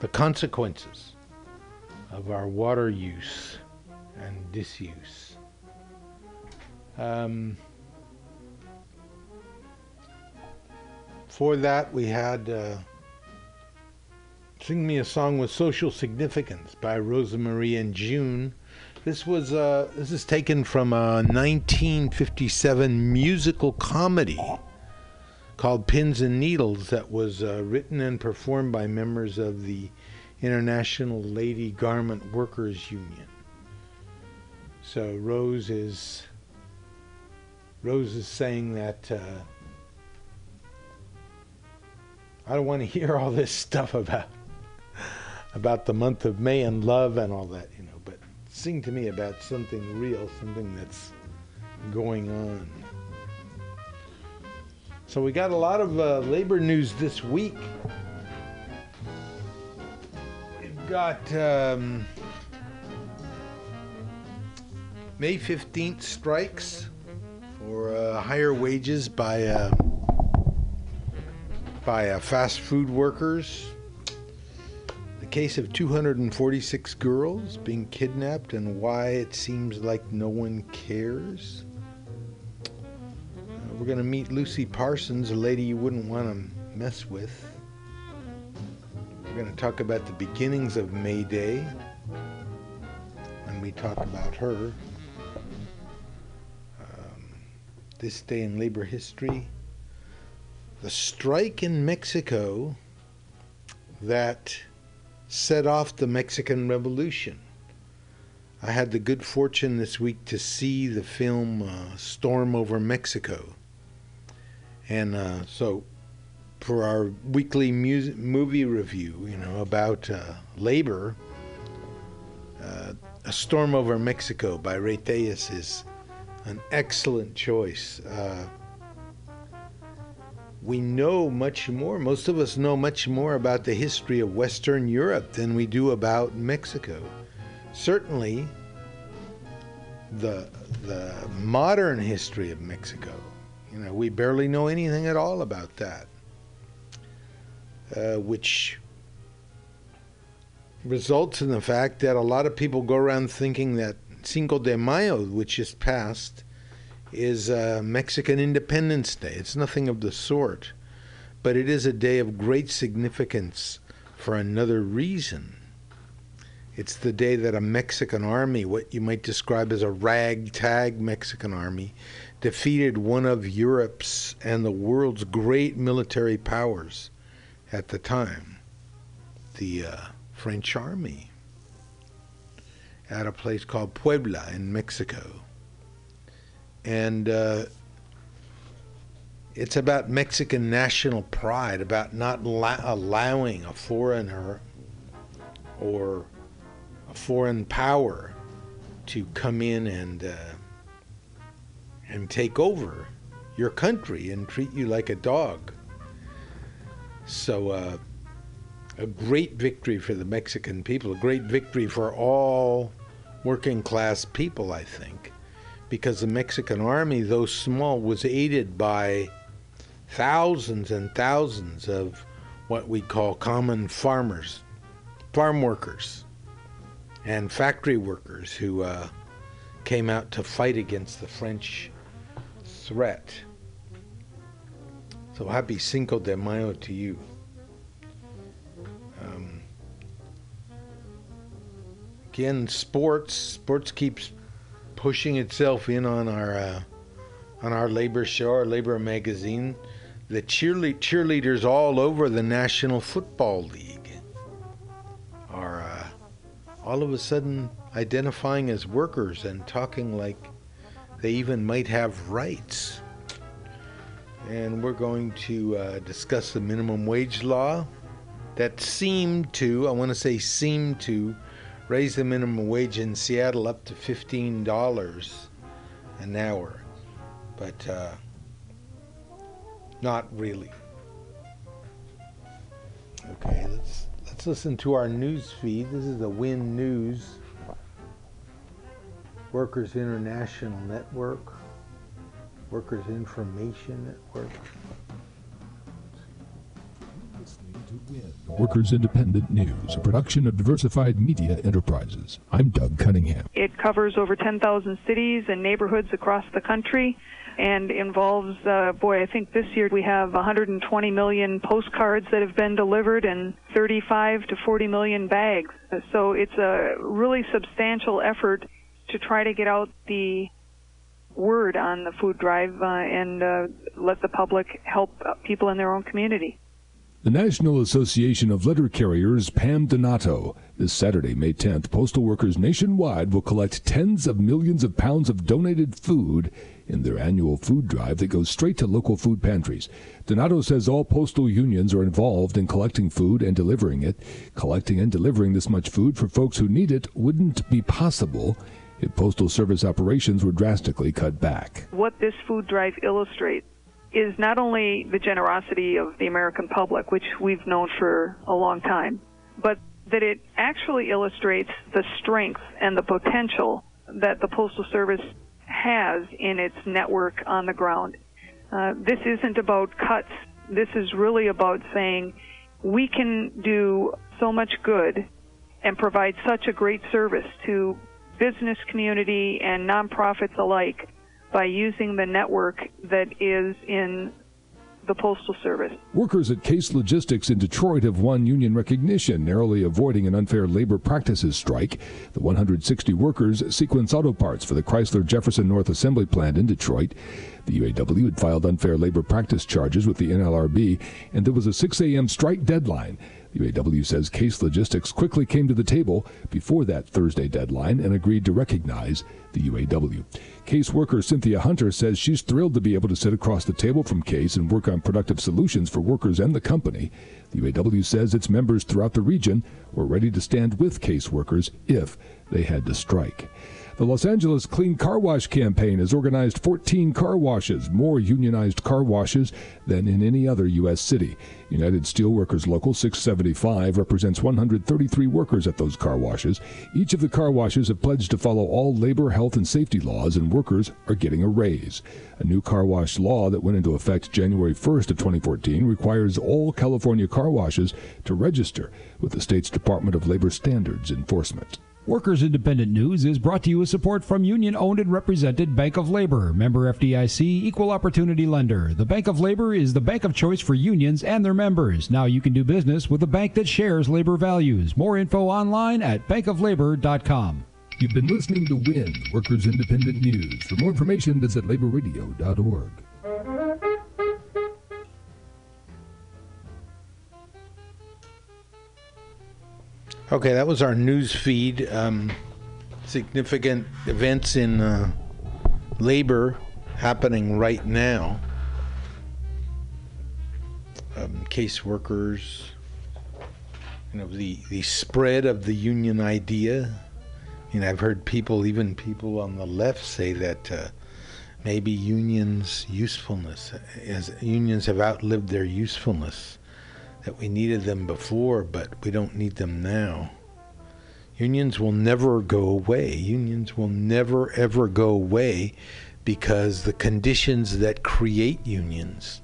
the consequences of our water use and disuse. Um, for that, we had. Sing Me a Song with Social Significance by Rosa Marie and June. This was uh, this is taken from a 1957 musical comedy called Pins and Needles that was uh, written and performed by members of the International Lady Garment Workers Union. So Rose is Rose is saying that uh, I don't want to hear all this stuff about about the month of May and love and all that, you know, but sing to me about something real, something that's going on. So we got a lot of uh, labor news this week. We've got um, May 15th strikes for uh, higher wages by uh, by uh, fast food workers case of 246 girls being kidnapped and why it seems like no one cares. Uh, we're going to meet Lucy Parsons, a lady you wouldn't want to mess with. We're going to talk about the beginnings of May Day when we talk about her. Um, this day in labor history. The strike in Mexico that set off the Mexican Revolution. I had the good fortune this week to see the film uh, Storm Over Mexico. And uh, so, for our weekly music, movie review, you know, about uh, labor, uh, A Storm Over Mexico by Ray Telles is an excellent choice. We know much more. Most of us know much more about the history of Western Europe than we do about Mexico. Certainly, the the modern history of Mexico. You know, we barely know anything at all about that, uh, which results in the fact that a lot of people go around thinking that Cinco de Mayo, which just passed, is uh, Mexican Independence Day. It's nothing of the sort, but it is a day of great significance for another reason. It's the day that a Mexican army, what you might describe as a ragtag Mexican army, defeated one of Europe's and the world's great military powers at the time, the uh, French army, at a place called Puebla in Mexico and uh, it's about Mexican national pride, about not la- allowing a foreigner or a foreign power to come in and uh, and take over your country and treat you like a dog. So, uh, a great victory for the Mexican people, a great victory for all working class people, I think because the Mexican army, though small, was aided by thousands and thousands of what we call common farmers, farm workers, and factory workers who uh, came out to fight against the French threat. So happy Cinco de Mayo to you. Um, again, sports. Sports keeps pushing itself in on our uh, on our labor show, our labor magazine. The cheerle- cheerleaders all over the National Football League. Are uh, all of a sudden identifying as workers and talking like they even might have rights. And we're going to uh, discuss the minimum wage law that seemed to, I want to say seemed to, raise the minimum wage in Seattle up to $15 an hour. But uh, not really. Okay, let's let's listen to our news feed. This is the Win News Workers International Network, Workers Information Network. Workers Independent News, a production of Diversified Media Enterprises. I'm Doug Cunningham. It covers over 10,000 cities and neighborhoods across the country and involves, uh, boy, I think this year we have 120 million postcards that have been delivered and 35 to 40 million bags. So it's a really substantial effort to try to get out the word on the food drive uh, and uh, let the public help people in their own community. The National Association of Letter Carriers, Pam Donato. This Saturday, May 10th, postal workers nationwide will collect tens of millions of pounds of donated food in their annual food drive that goes straight to local food pantries. Donato says all postal unions are involved in collecting food and delivering it. Collecting and delivering this much food for folks who need it wouldn't be possible if Postal Service operations were drastically cut back. What this food drive illustrates is not only the generosity of the American public, which we've known for a long time, but that it actually illustrates the strength and the potential that the Postal Service has in its network on the ground. Uh, this isn't about cuts. This is really about saying we can do so much good and provide such a great service to business community and nonprofits alike by using the network that is in the Postal Service. Workers at Case Logistics in Detroit have won union recognition, narrowly avoiding an unfair labor practices strike. The 160 workers sequence auto parts for the Chrysler Jefferson North Assembly Plant in Detroit. The UAW had filed unfair labor practice charges with the NLRB, and there was a 6 a.m. strike deadline. UAW says Case Logistics quickly came to the table before that Thursday deadline and agreed to recognize the UAW. Case worker Cynthia Hunter says she's thrilled to be able to sit across the table from Case and work on productive solutions for workers and the company. The UAW says its members throughout the region were ready to stand with Case workers if they had to strike. The Los Angeles Clean Car Wash campaign has organized 14 car washes, more unionized car washes than in any other U.S. city. United Steelworkers Local 675 represents 133 workers at those car washes. Each of the car washes have pledged to follow all labor, health, and safety laws, and workers are getting a raise. A new car wash law that went into effect January 1st of 2014 requires all California car washes to register with the state's Department of Labor Standards Enforcement. Workers Independent News is brought to you with support from union owned and represented Bank of Labor, member FDIC, equal opportunity lender. The Bank of Labor is the bank of choice for unions and their members. Now you can do business with a bank that shares labor values. More info online at bankoflabor.com. You've been listening to WIN, Workers Independent News. For more information, visit laborradio.org. Okay, that was our news feed. Um, significant events in uh, labor happening right now. Um, case workers, you know, the, the spread of the union idea. You know, I've heard people, even people on the left, say that uh, maybe unions' usefulness, as unions have outlived their usefulness that we needed them before, but we don't need them now. Unions will never go away. Unions will never, ever go away because the conditions that create unions,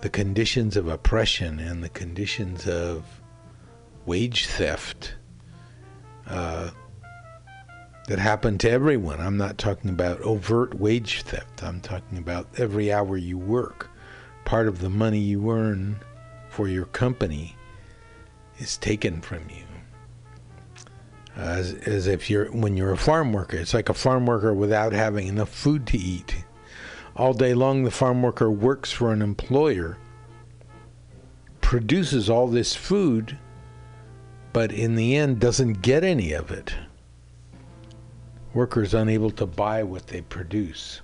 the conditions of oppression and the conditions of wage theft uh, that happen to everyone. I'm not talking about overt wage theft, I'm talking about every hour you work. Part of the money you earn for your company is taken from you. As, as if you're when you're a farm worker, it's like a farm worker without having enough food to eat. All day long, the farm worker works for an employer, produces all this food, but in the end doesn't get any of it. Workers unable to buy what they produce.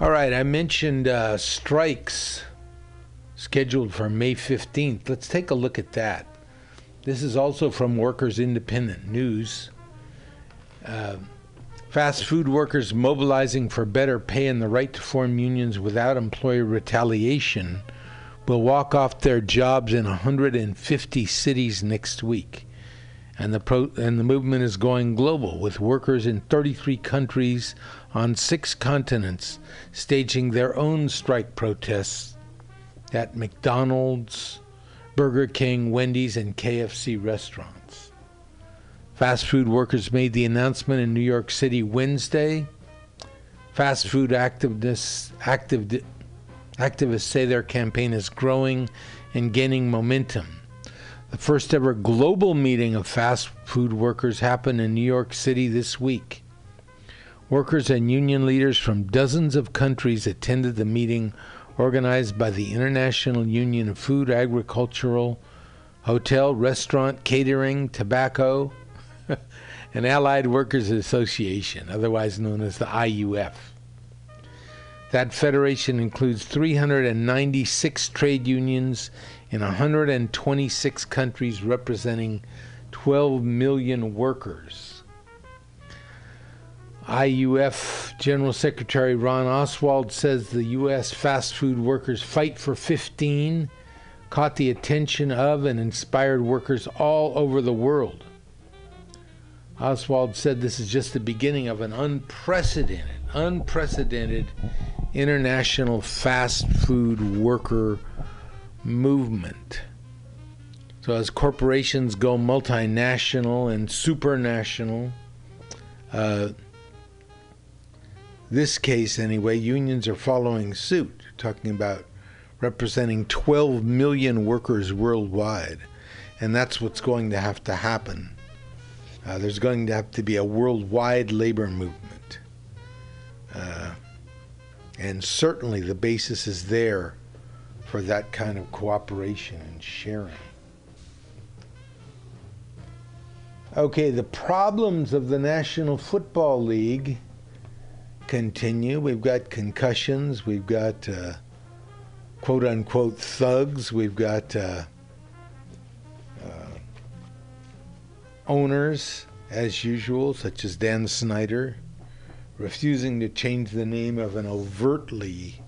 All right, I mentioned uh, strikes scheduled for May 15th. Let's take a look at that. This is also from Workers Independent News. Uh, fast food workers mobilizing for better pay and the right to form unions without employer retaliation will walk off their jobs in 150 cities next week. And the pro- and the movement is going global with workers in 33 countries on 6 continents staging their own strike protests at McDonald's, Burger King, Wendy's and KFC restaurants. Fast food workers made the announcement in New York City Wednesday. Fast food activists active Activists say their campaign is growing and gaining momentum. The first ever global meeting of fast food workers happened in New York City this week. Workers and union leaders from dozens of countries attended the meeting organized by the International Union of Food, Agricultural, Hotel, Restaurant, Catering, Tobacco, and Allied Workers Association, otherwise known as the IUF. That federation includes 396 trade unions in 126 countries representing 12 million workers. IUF General Secretary Ron Oswald says the U.S. fast food workers Fight for 15 caught the attention of and inspired workers all over the world. Oswald said this is just the beginning of an unprecedented, unprecedented international fast food worker movement. So, as corporations go multinational and supranational, uh, this case anyway, unions are following suit, talking about representing 12 million workers worldwide. And that's what's going to have to happen. Uh, there's going to have to be a worldwide labor movement. Uh, and certainly the basis is there for that kind of cooperation and sharing. Okay, the problems of the National Football League continue. We've got concussions, we've got uh, quote unquote thugs, we've got uh, uh, owners, as usual, such as Dan Snyder, refusing to change the name of an overtly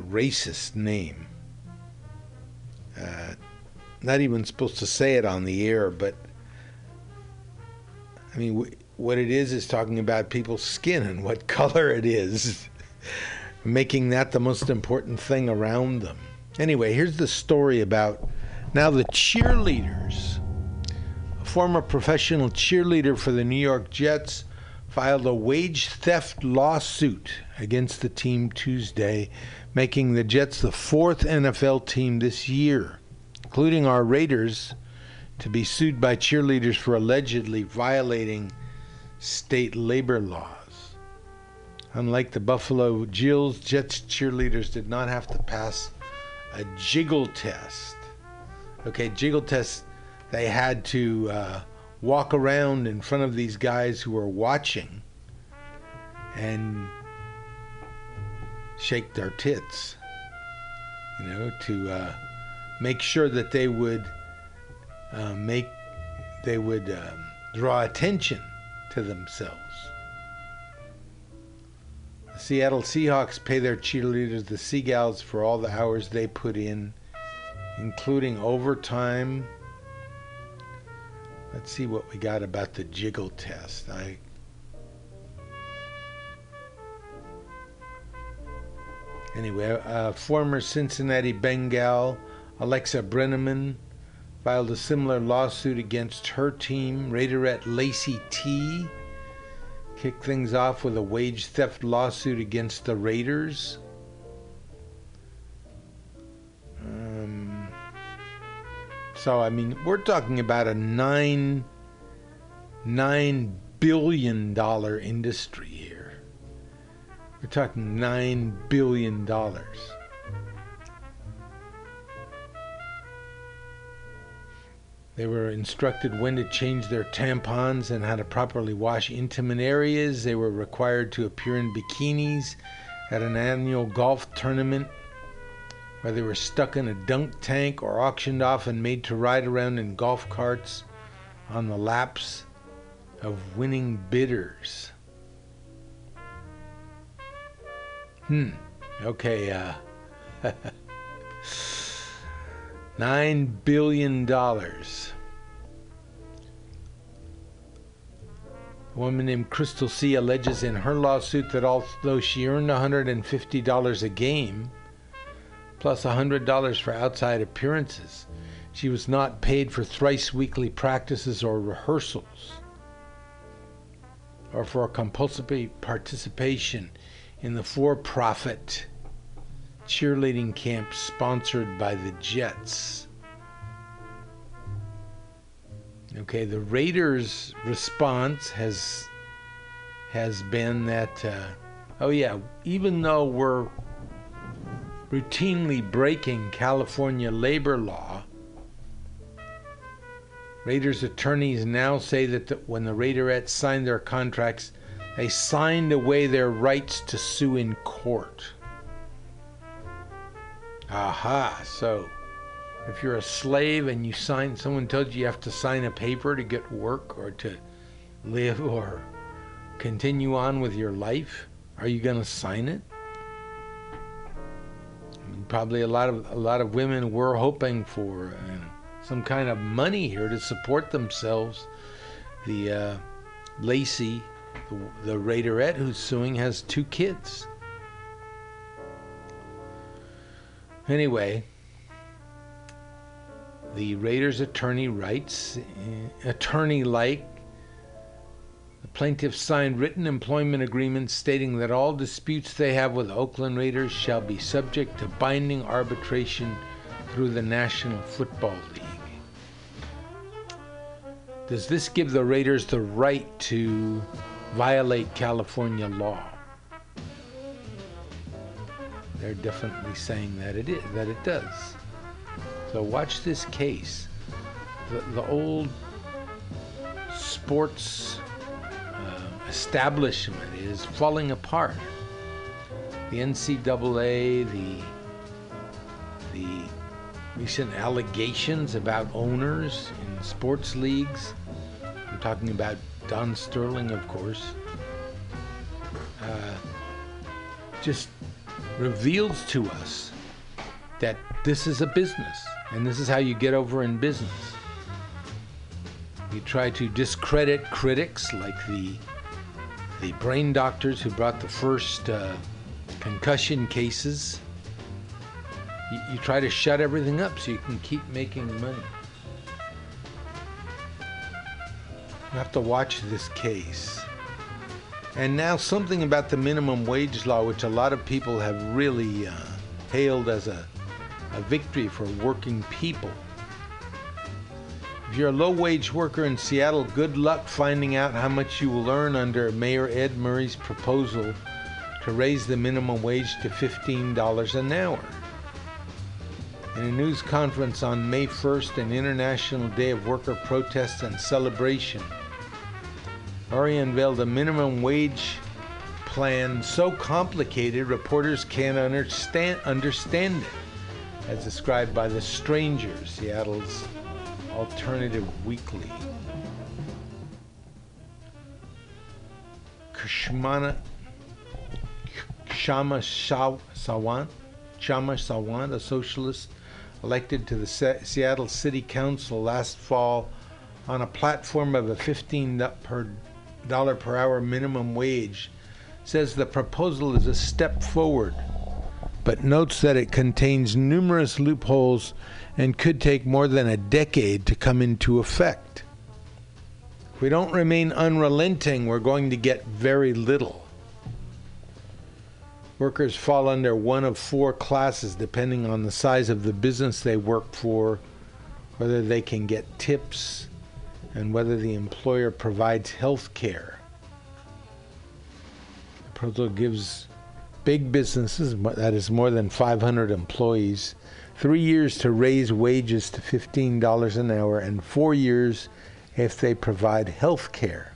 racist name. Uh, not even supposed to say it on the air, but I mean, w- what it is is talking about people's skin and what color it is, making that the most important thing around them. Anyway, here's the story about now the cheerleaders. A former professional cheerleader for the New York Jets filed a wage theft lawsuit against the team Tuesday, making the Jets the fourth NFL team this year, including our Raiders, to be sued by cheerleaders for allegedly violating state labor laws. Unlike the Buffalo Jills, Jets cheerleaders did not have to pass a jiggle test. Okay, jiggle test, they had to uh, walk around in front of these guys who were watching and shake their tits, you know, to uh, make sure that they would uh, make they would um, draw attention to themselves. The Seattle Seahawks pay their cheerleaders, the Seagulls, for all the hours they put in, including overtime. Let's see what we got about the jiggle test. I Anyway, uh, former Cincinnati Bengal Alexa Brenneman filed a similar lawsuit against her team. Raiderette Lacey T kicked things off with a wage theft lawsuit against the Raiders. Um, so, I mean, we're talking about a nine nine billion dollar industry. We're talking $9 billion. They were instructed when to change their tampons and how to properly wash intimate areas. They were required to appear in bikinis at an annual golf tournament where they were stuck in a dunk tank or auctioned off and made to ride around in golf carts on the laps of winning bidders. Hmm. Okay, uh Nine billion dollars. A woman named Crystal C alleges in her lawsuit that although she earned $150 a game, plus $100 for outside appearances, she was not paid for thrice weekly practices or rehearsals, or for compulsory participation in the for profit cheerleading camp sponsored by the Jets. Okay, the Raiders' response has has been that, uh, oh yeah, even though we're routinely breaking California labor law, Raiders attorneys now say that the, when the Raiderettes signed their contracts, they signed away their rights to sue in court. Aha, so if you're a slave and you sign, someone tells you you have to sign a paper to get work or to live or continue on with your life, are you going to sign it? Probably a lot of a lot of women were hoping for uh, some kind of money here to support themselves. The uh, Lacey, the, Raiderette who's suing, has two kids. Anyway, the Raiders attorney writes, attorney like, the plaintiffs signed written employment agreements stating that all disputes they have with Oakland Raiders shall be subject to binding arbitration through the National Football League. Does this give the Raiders the right to violate California law? They're definitely saying that it is, that it does. So watch this case. The, the old sports uh, establishment is falling apart. The NCAA, the the recent allegations about owners in sports leagues. I'm talking about Don Sterling, of course. Uh, just reveals to us that this is a business and this is how you get over in business. You try to discredit critics like the the brain doctors who brought the first uh, concussion cases. You, you try to shut everything up so you can keep making money. You have to watch this case. And now something about the minimum wage law, which a lot of people have really uh, hailed as a, a victory for working people. If you're a low wage worker in Seattle, good luck finding out how much you will earn under Mayor Ed Murray's proposal to raise the minimum wage to $15 an hour. In a news conference on May 1st, an International Day of Worker Protest and Celebration, Murray unveiled a minimum wage plan so complicated reporters can't understand, understand it, as described by The Stranger, Seattle's alternative weekly. Kshama Shama Sawant, Shama Sawant, a socialist elected to the Seattle City Council last fall on a platform of a 15 per dollar per hour minimum wage, says the proposal is a step forward, but notes that it contains numerous loopholes and could take more than a decade to come into effect. If we don't remain unrelenting, we're going to get very little. Workers fall under one of four classes depending on the size of the business they work for, whether they can get tips, and whether the employer provides health care. The proposal gives big businesses, that is more than 500 employees, three years to raise wages to $15 an hour, and four years if they provide health care.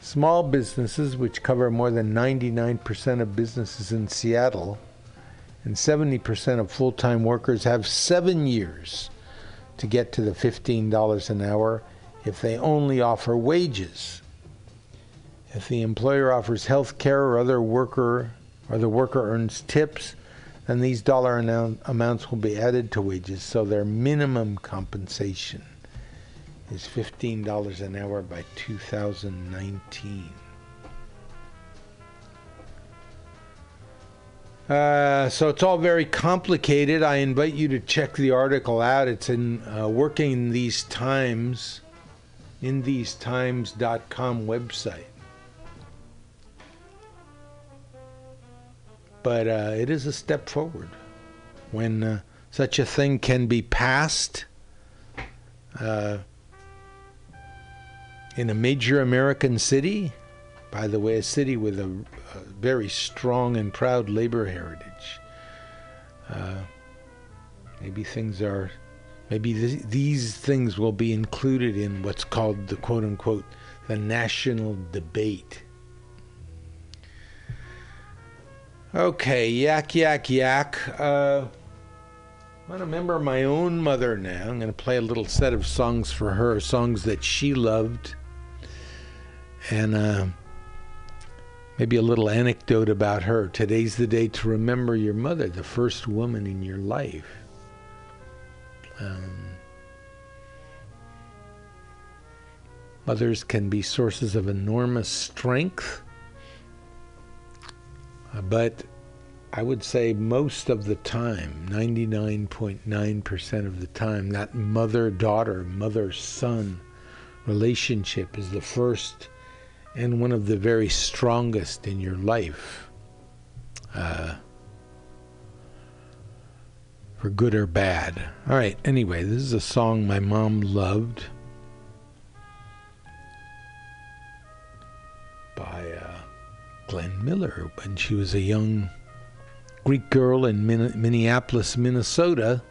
Small businesses, which cover more than 99% of businesses in Seattle, and 70% of full time workers have seven years to get to the $15 an hour if they only offer wages. If the employer offers health care or other worker or the worker earns tips, then these dollar amount, amounts will be added to wages, so their minimum compensation is $15 an hour by 2019. Uh, so it's all very complicated. I invite you to check the article out. It's in uh, Working These Times, in these times.com website. But uh, it is a step forward when uh, such a thing can be passed uh, in a major American city. By the way, a city with a, a very strong and proud labor heritage. Uh, maybe things are, maybe th- these things will be included in what's called the quote unquote the national debate. Okay, yak, yak, yak. Uh, I want to remember my own mother now. I'm going to play a little set of songs for her, songs that she loved. And uh, maybe a little anecdote about her. Today's the day to remember your mother, the first woman in your life. Um, mothers can be sources of enormous strength, uh, but I would say most of the time, 99.9% of the time, that mother daughter, mother son relationship is the first and one of the very strongest in your life. Uh, for good or bad. All right, anyway, this is a song my mom loved by uh, Glenn Miller when she was a young Greek girl in Min- Minneapolis, Minnesota.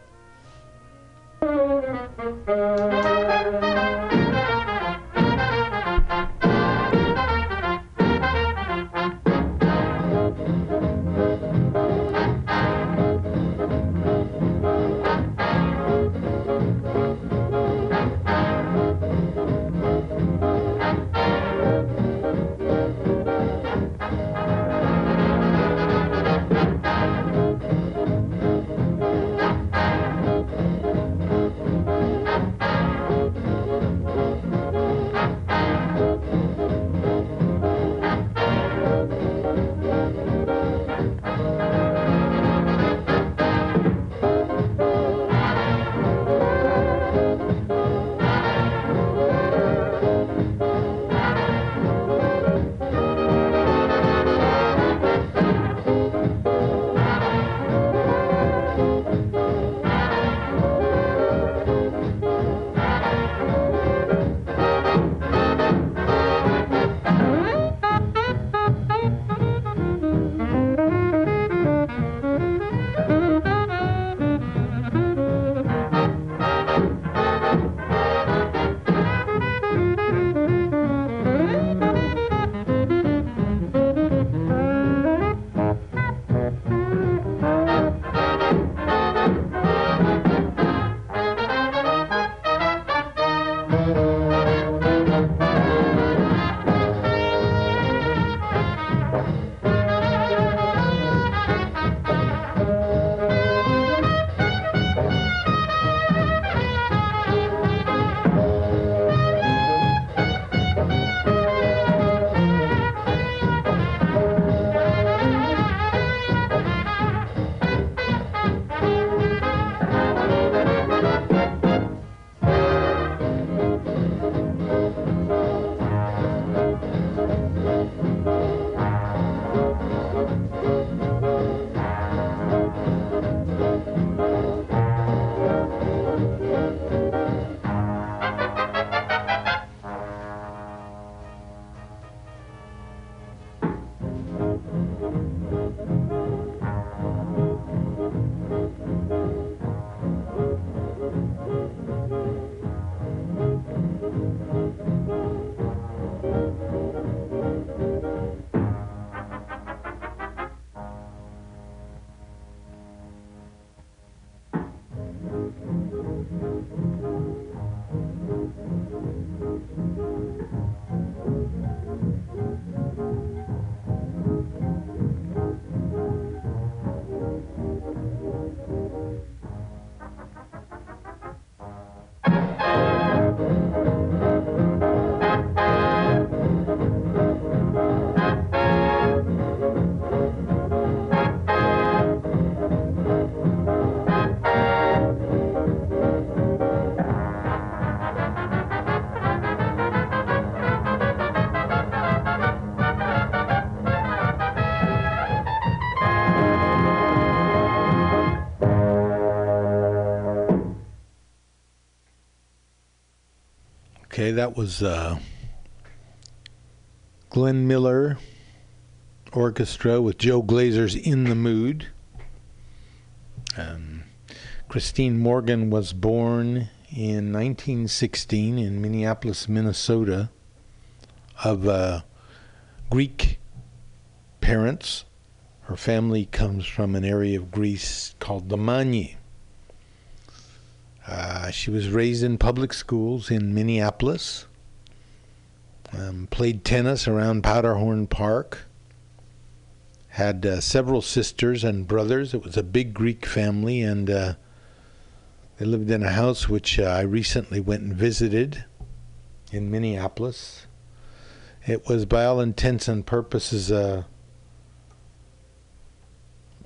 Okay, that was uh, Glenn Miller Orchestra with Joe Glazer's In the Mood. Um, Christine Morgan was born in 1916 in Minneapolis, Minnesota, of uh, Greek parents. Her family comes from an area of Greece called the Mani. Uh, she was raised in public schools in Minneapolis. Um, played tennis around Powderhorn Park. Had uh, several sisters and brothers. It was a big Greek family, and uh, they lived in a house which uh, I recently went and visited in Minneapolis. It was, by all intents and purposes, a,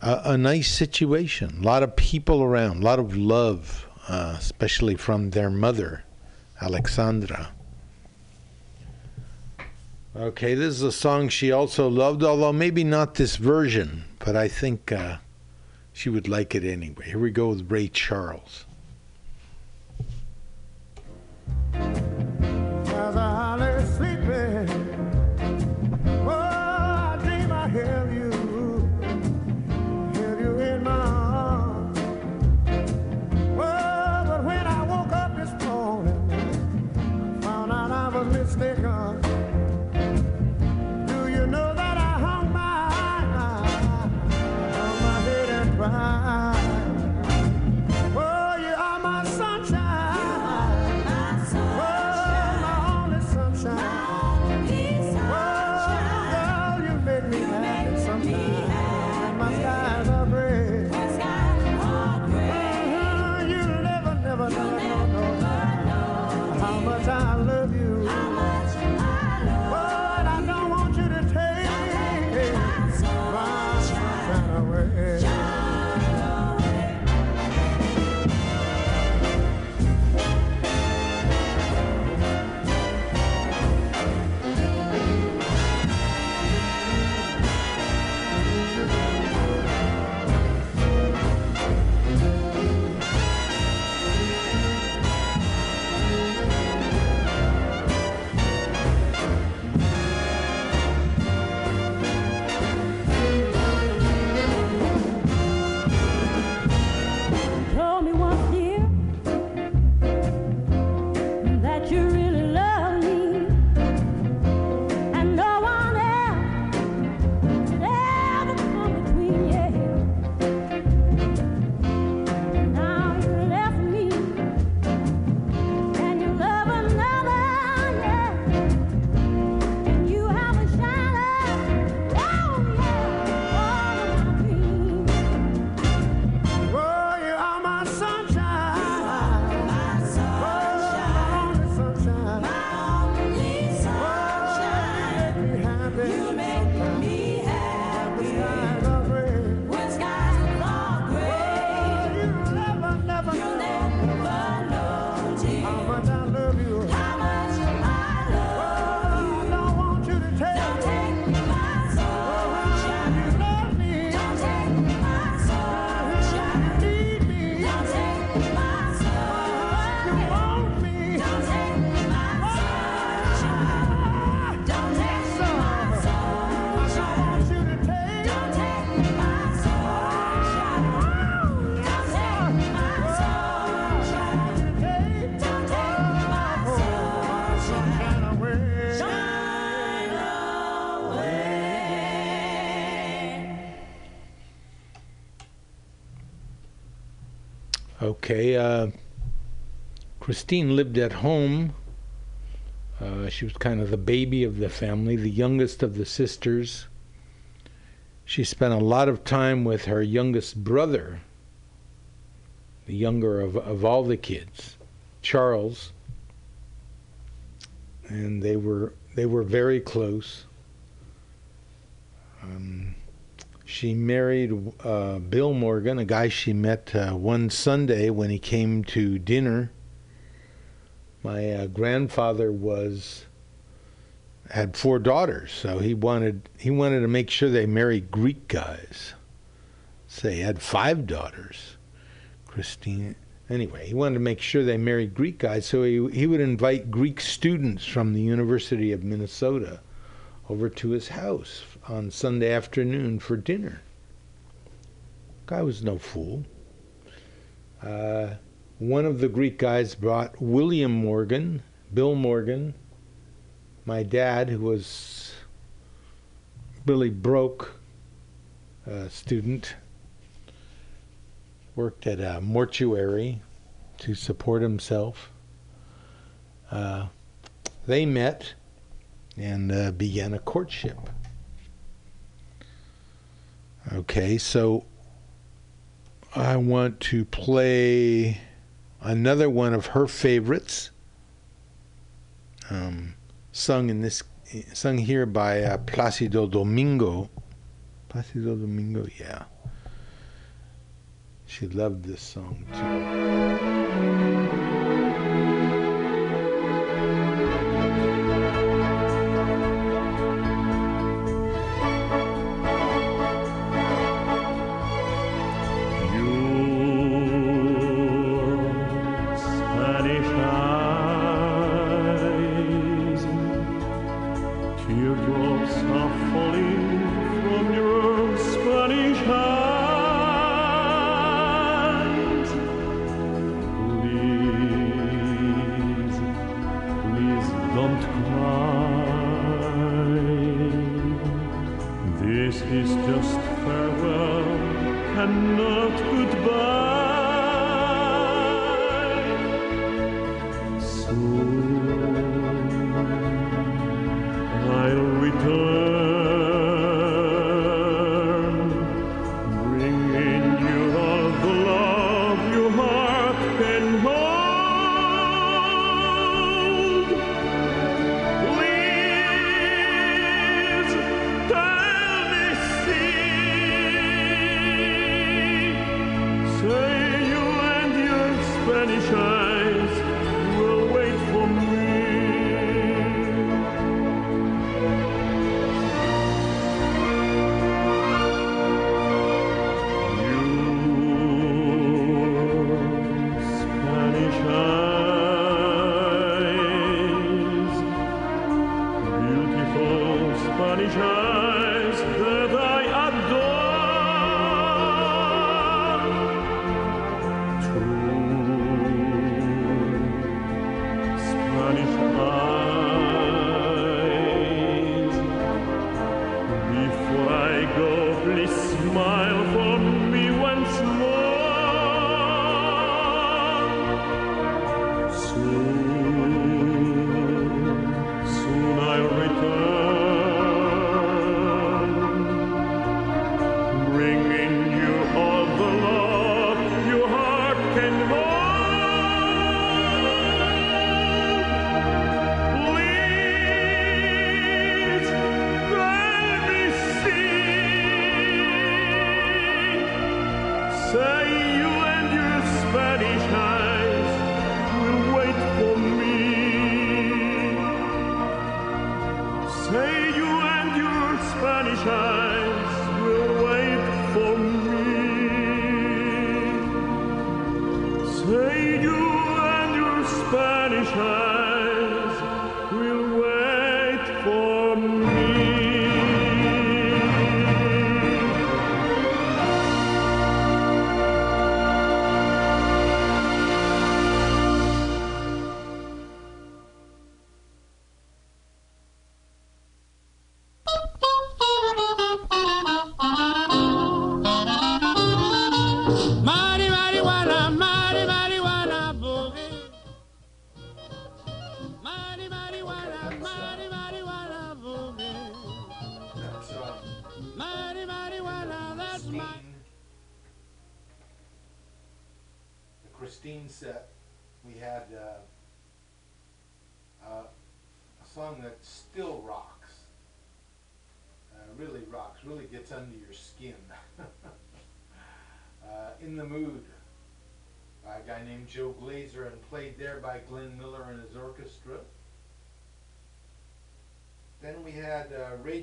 a, a nice situation. A lot of people around, a lot of love, uh, especially from their mother, Alexandra. Okay, this is a song she also loved, although maybe not this version, but I think uh, she would like it anyway. Here we go with Ray Charles. Uh, Christine lived at home. Uh, she was kind of the baby of the family, the youngest of the sisters. She spent a lot of time with her youngest brother, the younger of, of all the kids, Charles. And they were they were very close. Um, she married uh, Bill Morgan, a guy she met uh, one Sunday when he came to dinner. My uh, grandfather was had four daughters, so he wanted he wanted to make sure they married Greek guys. Say so he had five daughters, Christine. Anyway, he wanted to make sure they married Greek guys, so he he would invite Greek students from the University of Minnesota over to his house on Sunday afternoon for dinner. Guy was no fool. Uh, one of the Greek guys brought William Morgan, Bill Morgan, my dad, who was really broke uh, student, worked at a mortuary to support himself. Uh, they met and uh, began a courtship. Okay, so I want to play another one of her favorites, um, sung in this, sung here by uh, Placido Domingo. Placido Domingo, yeah. She loved this song too.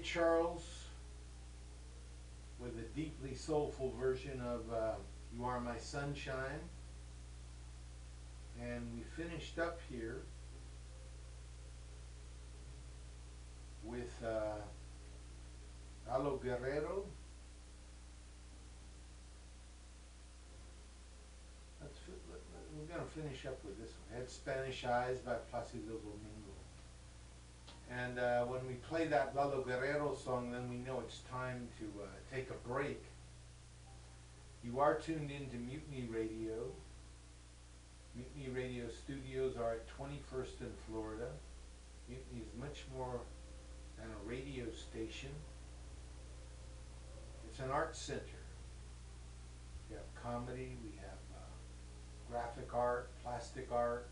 Charles with a deeply soulful version of uh, You Are My Sunshine. And we finished up here with uh, Lalo Guerrero. Let's, we're going to finish up with this one. Had Spanish Eyes by Placido Domingo. And uh, when we play that Lalo Guerrero song, then we know it's time to uh, take a break. You are tuned in to Mutiny Radio. Mutiny Radio studios are at 21st in Florida. Mutiny is much more than a radio station. It's an art center. We have comedy, we have uh, graphic art, plastic art,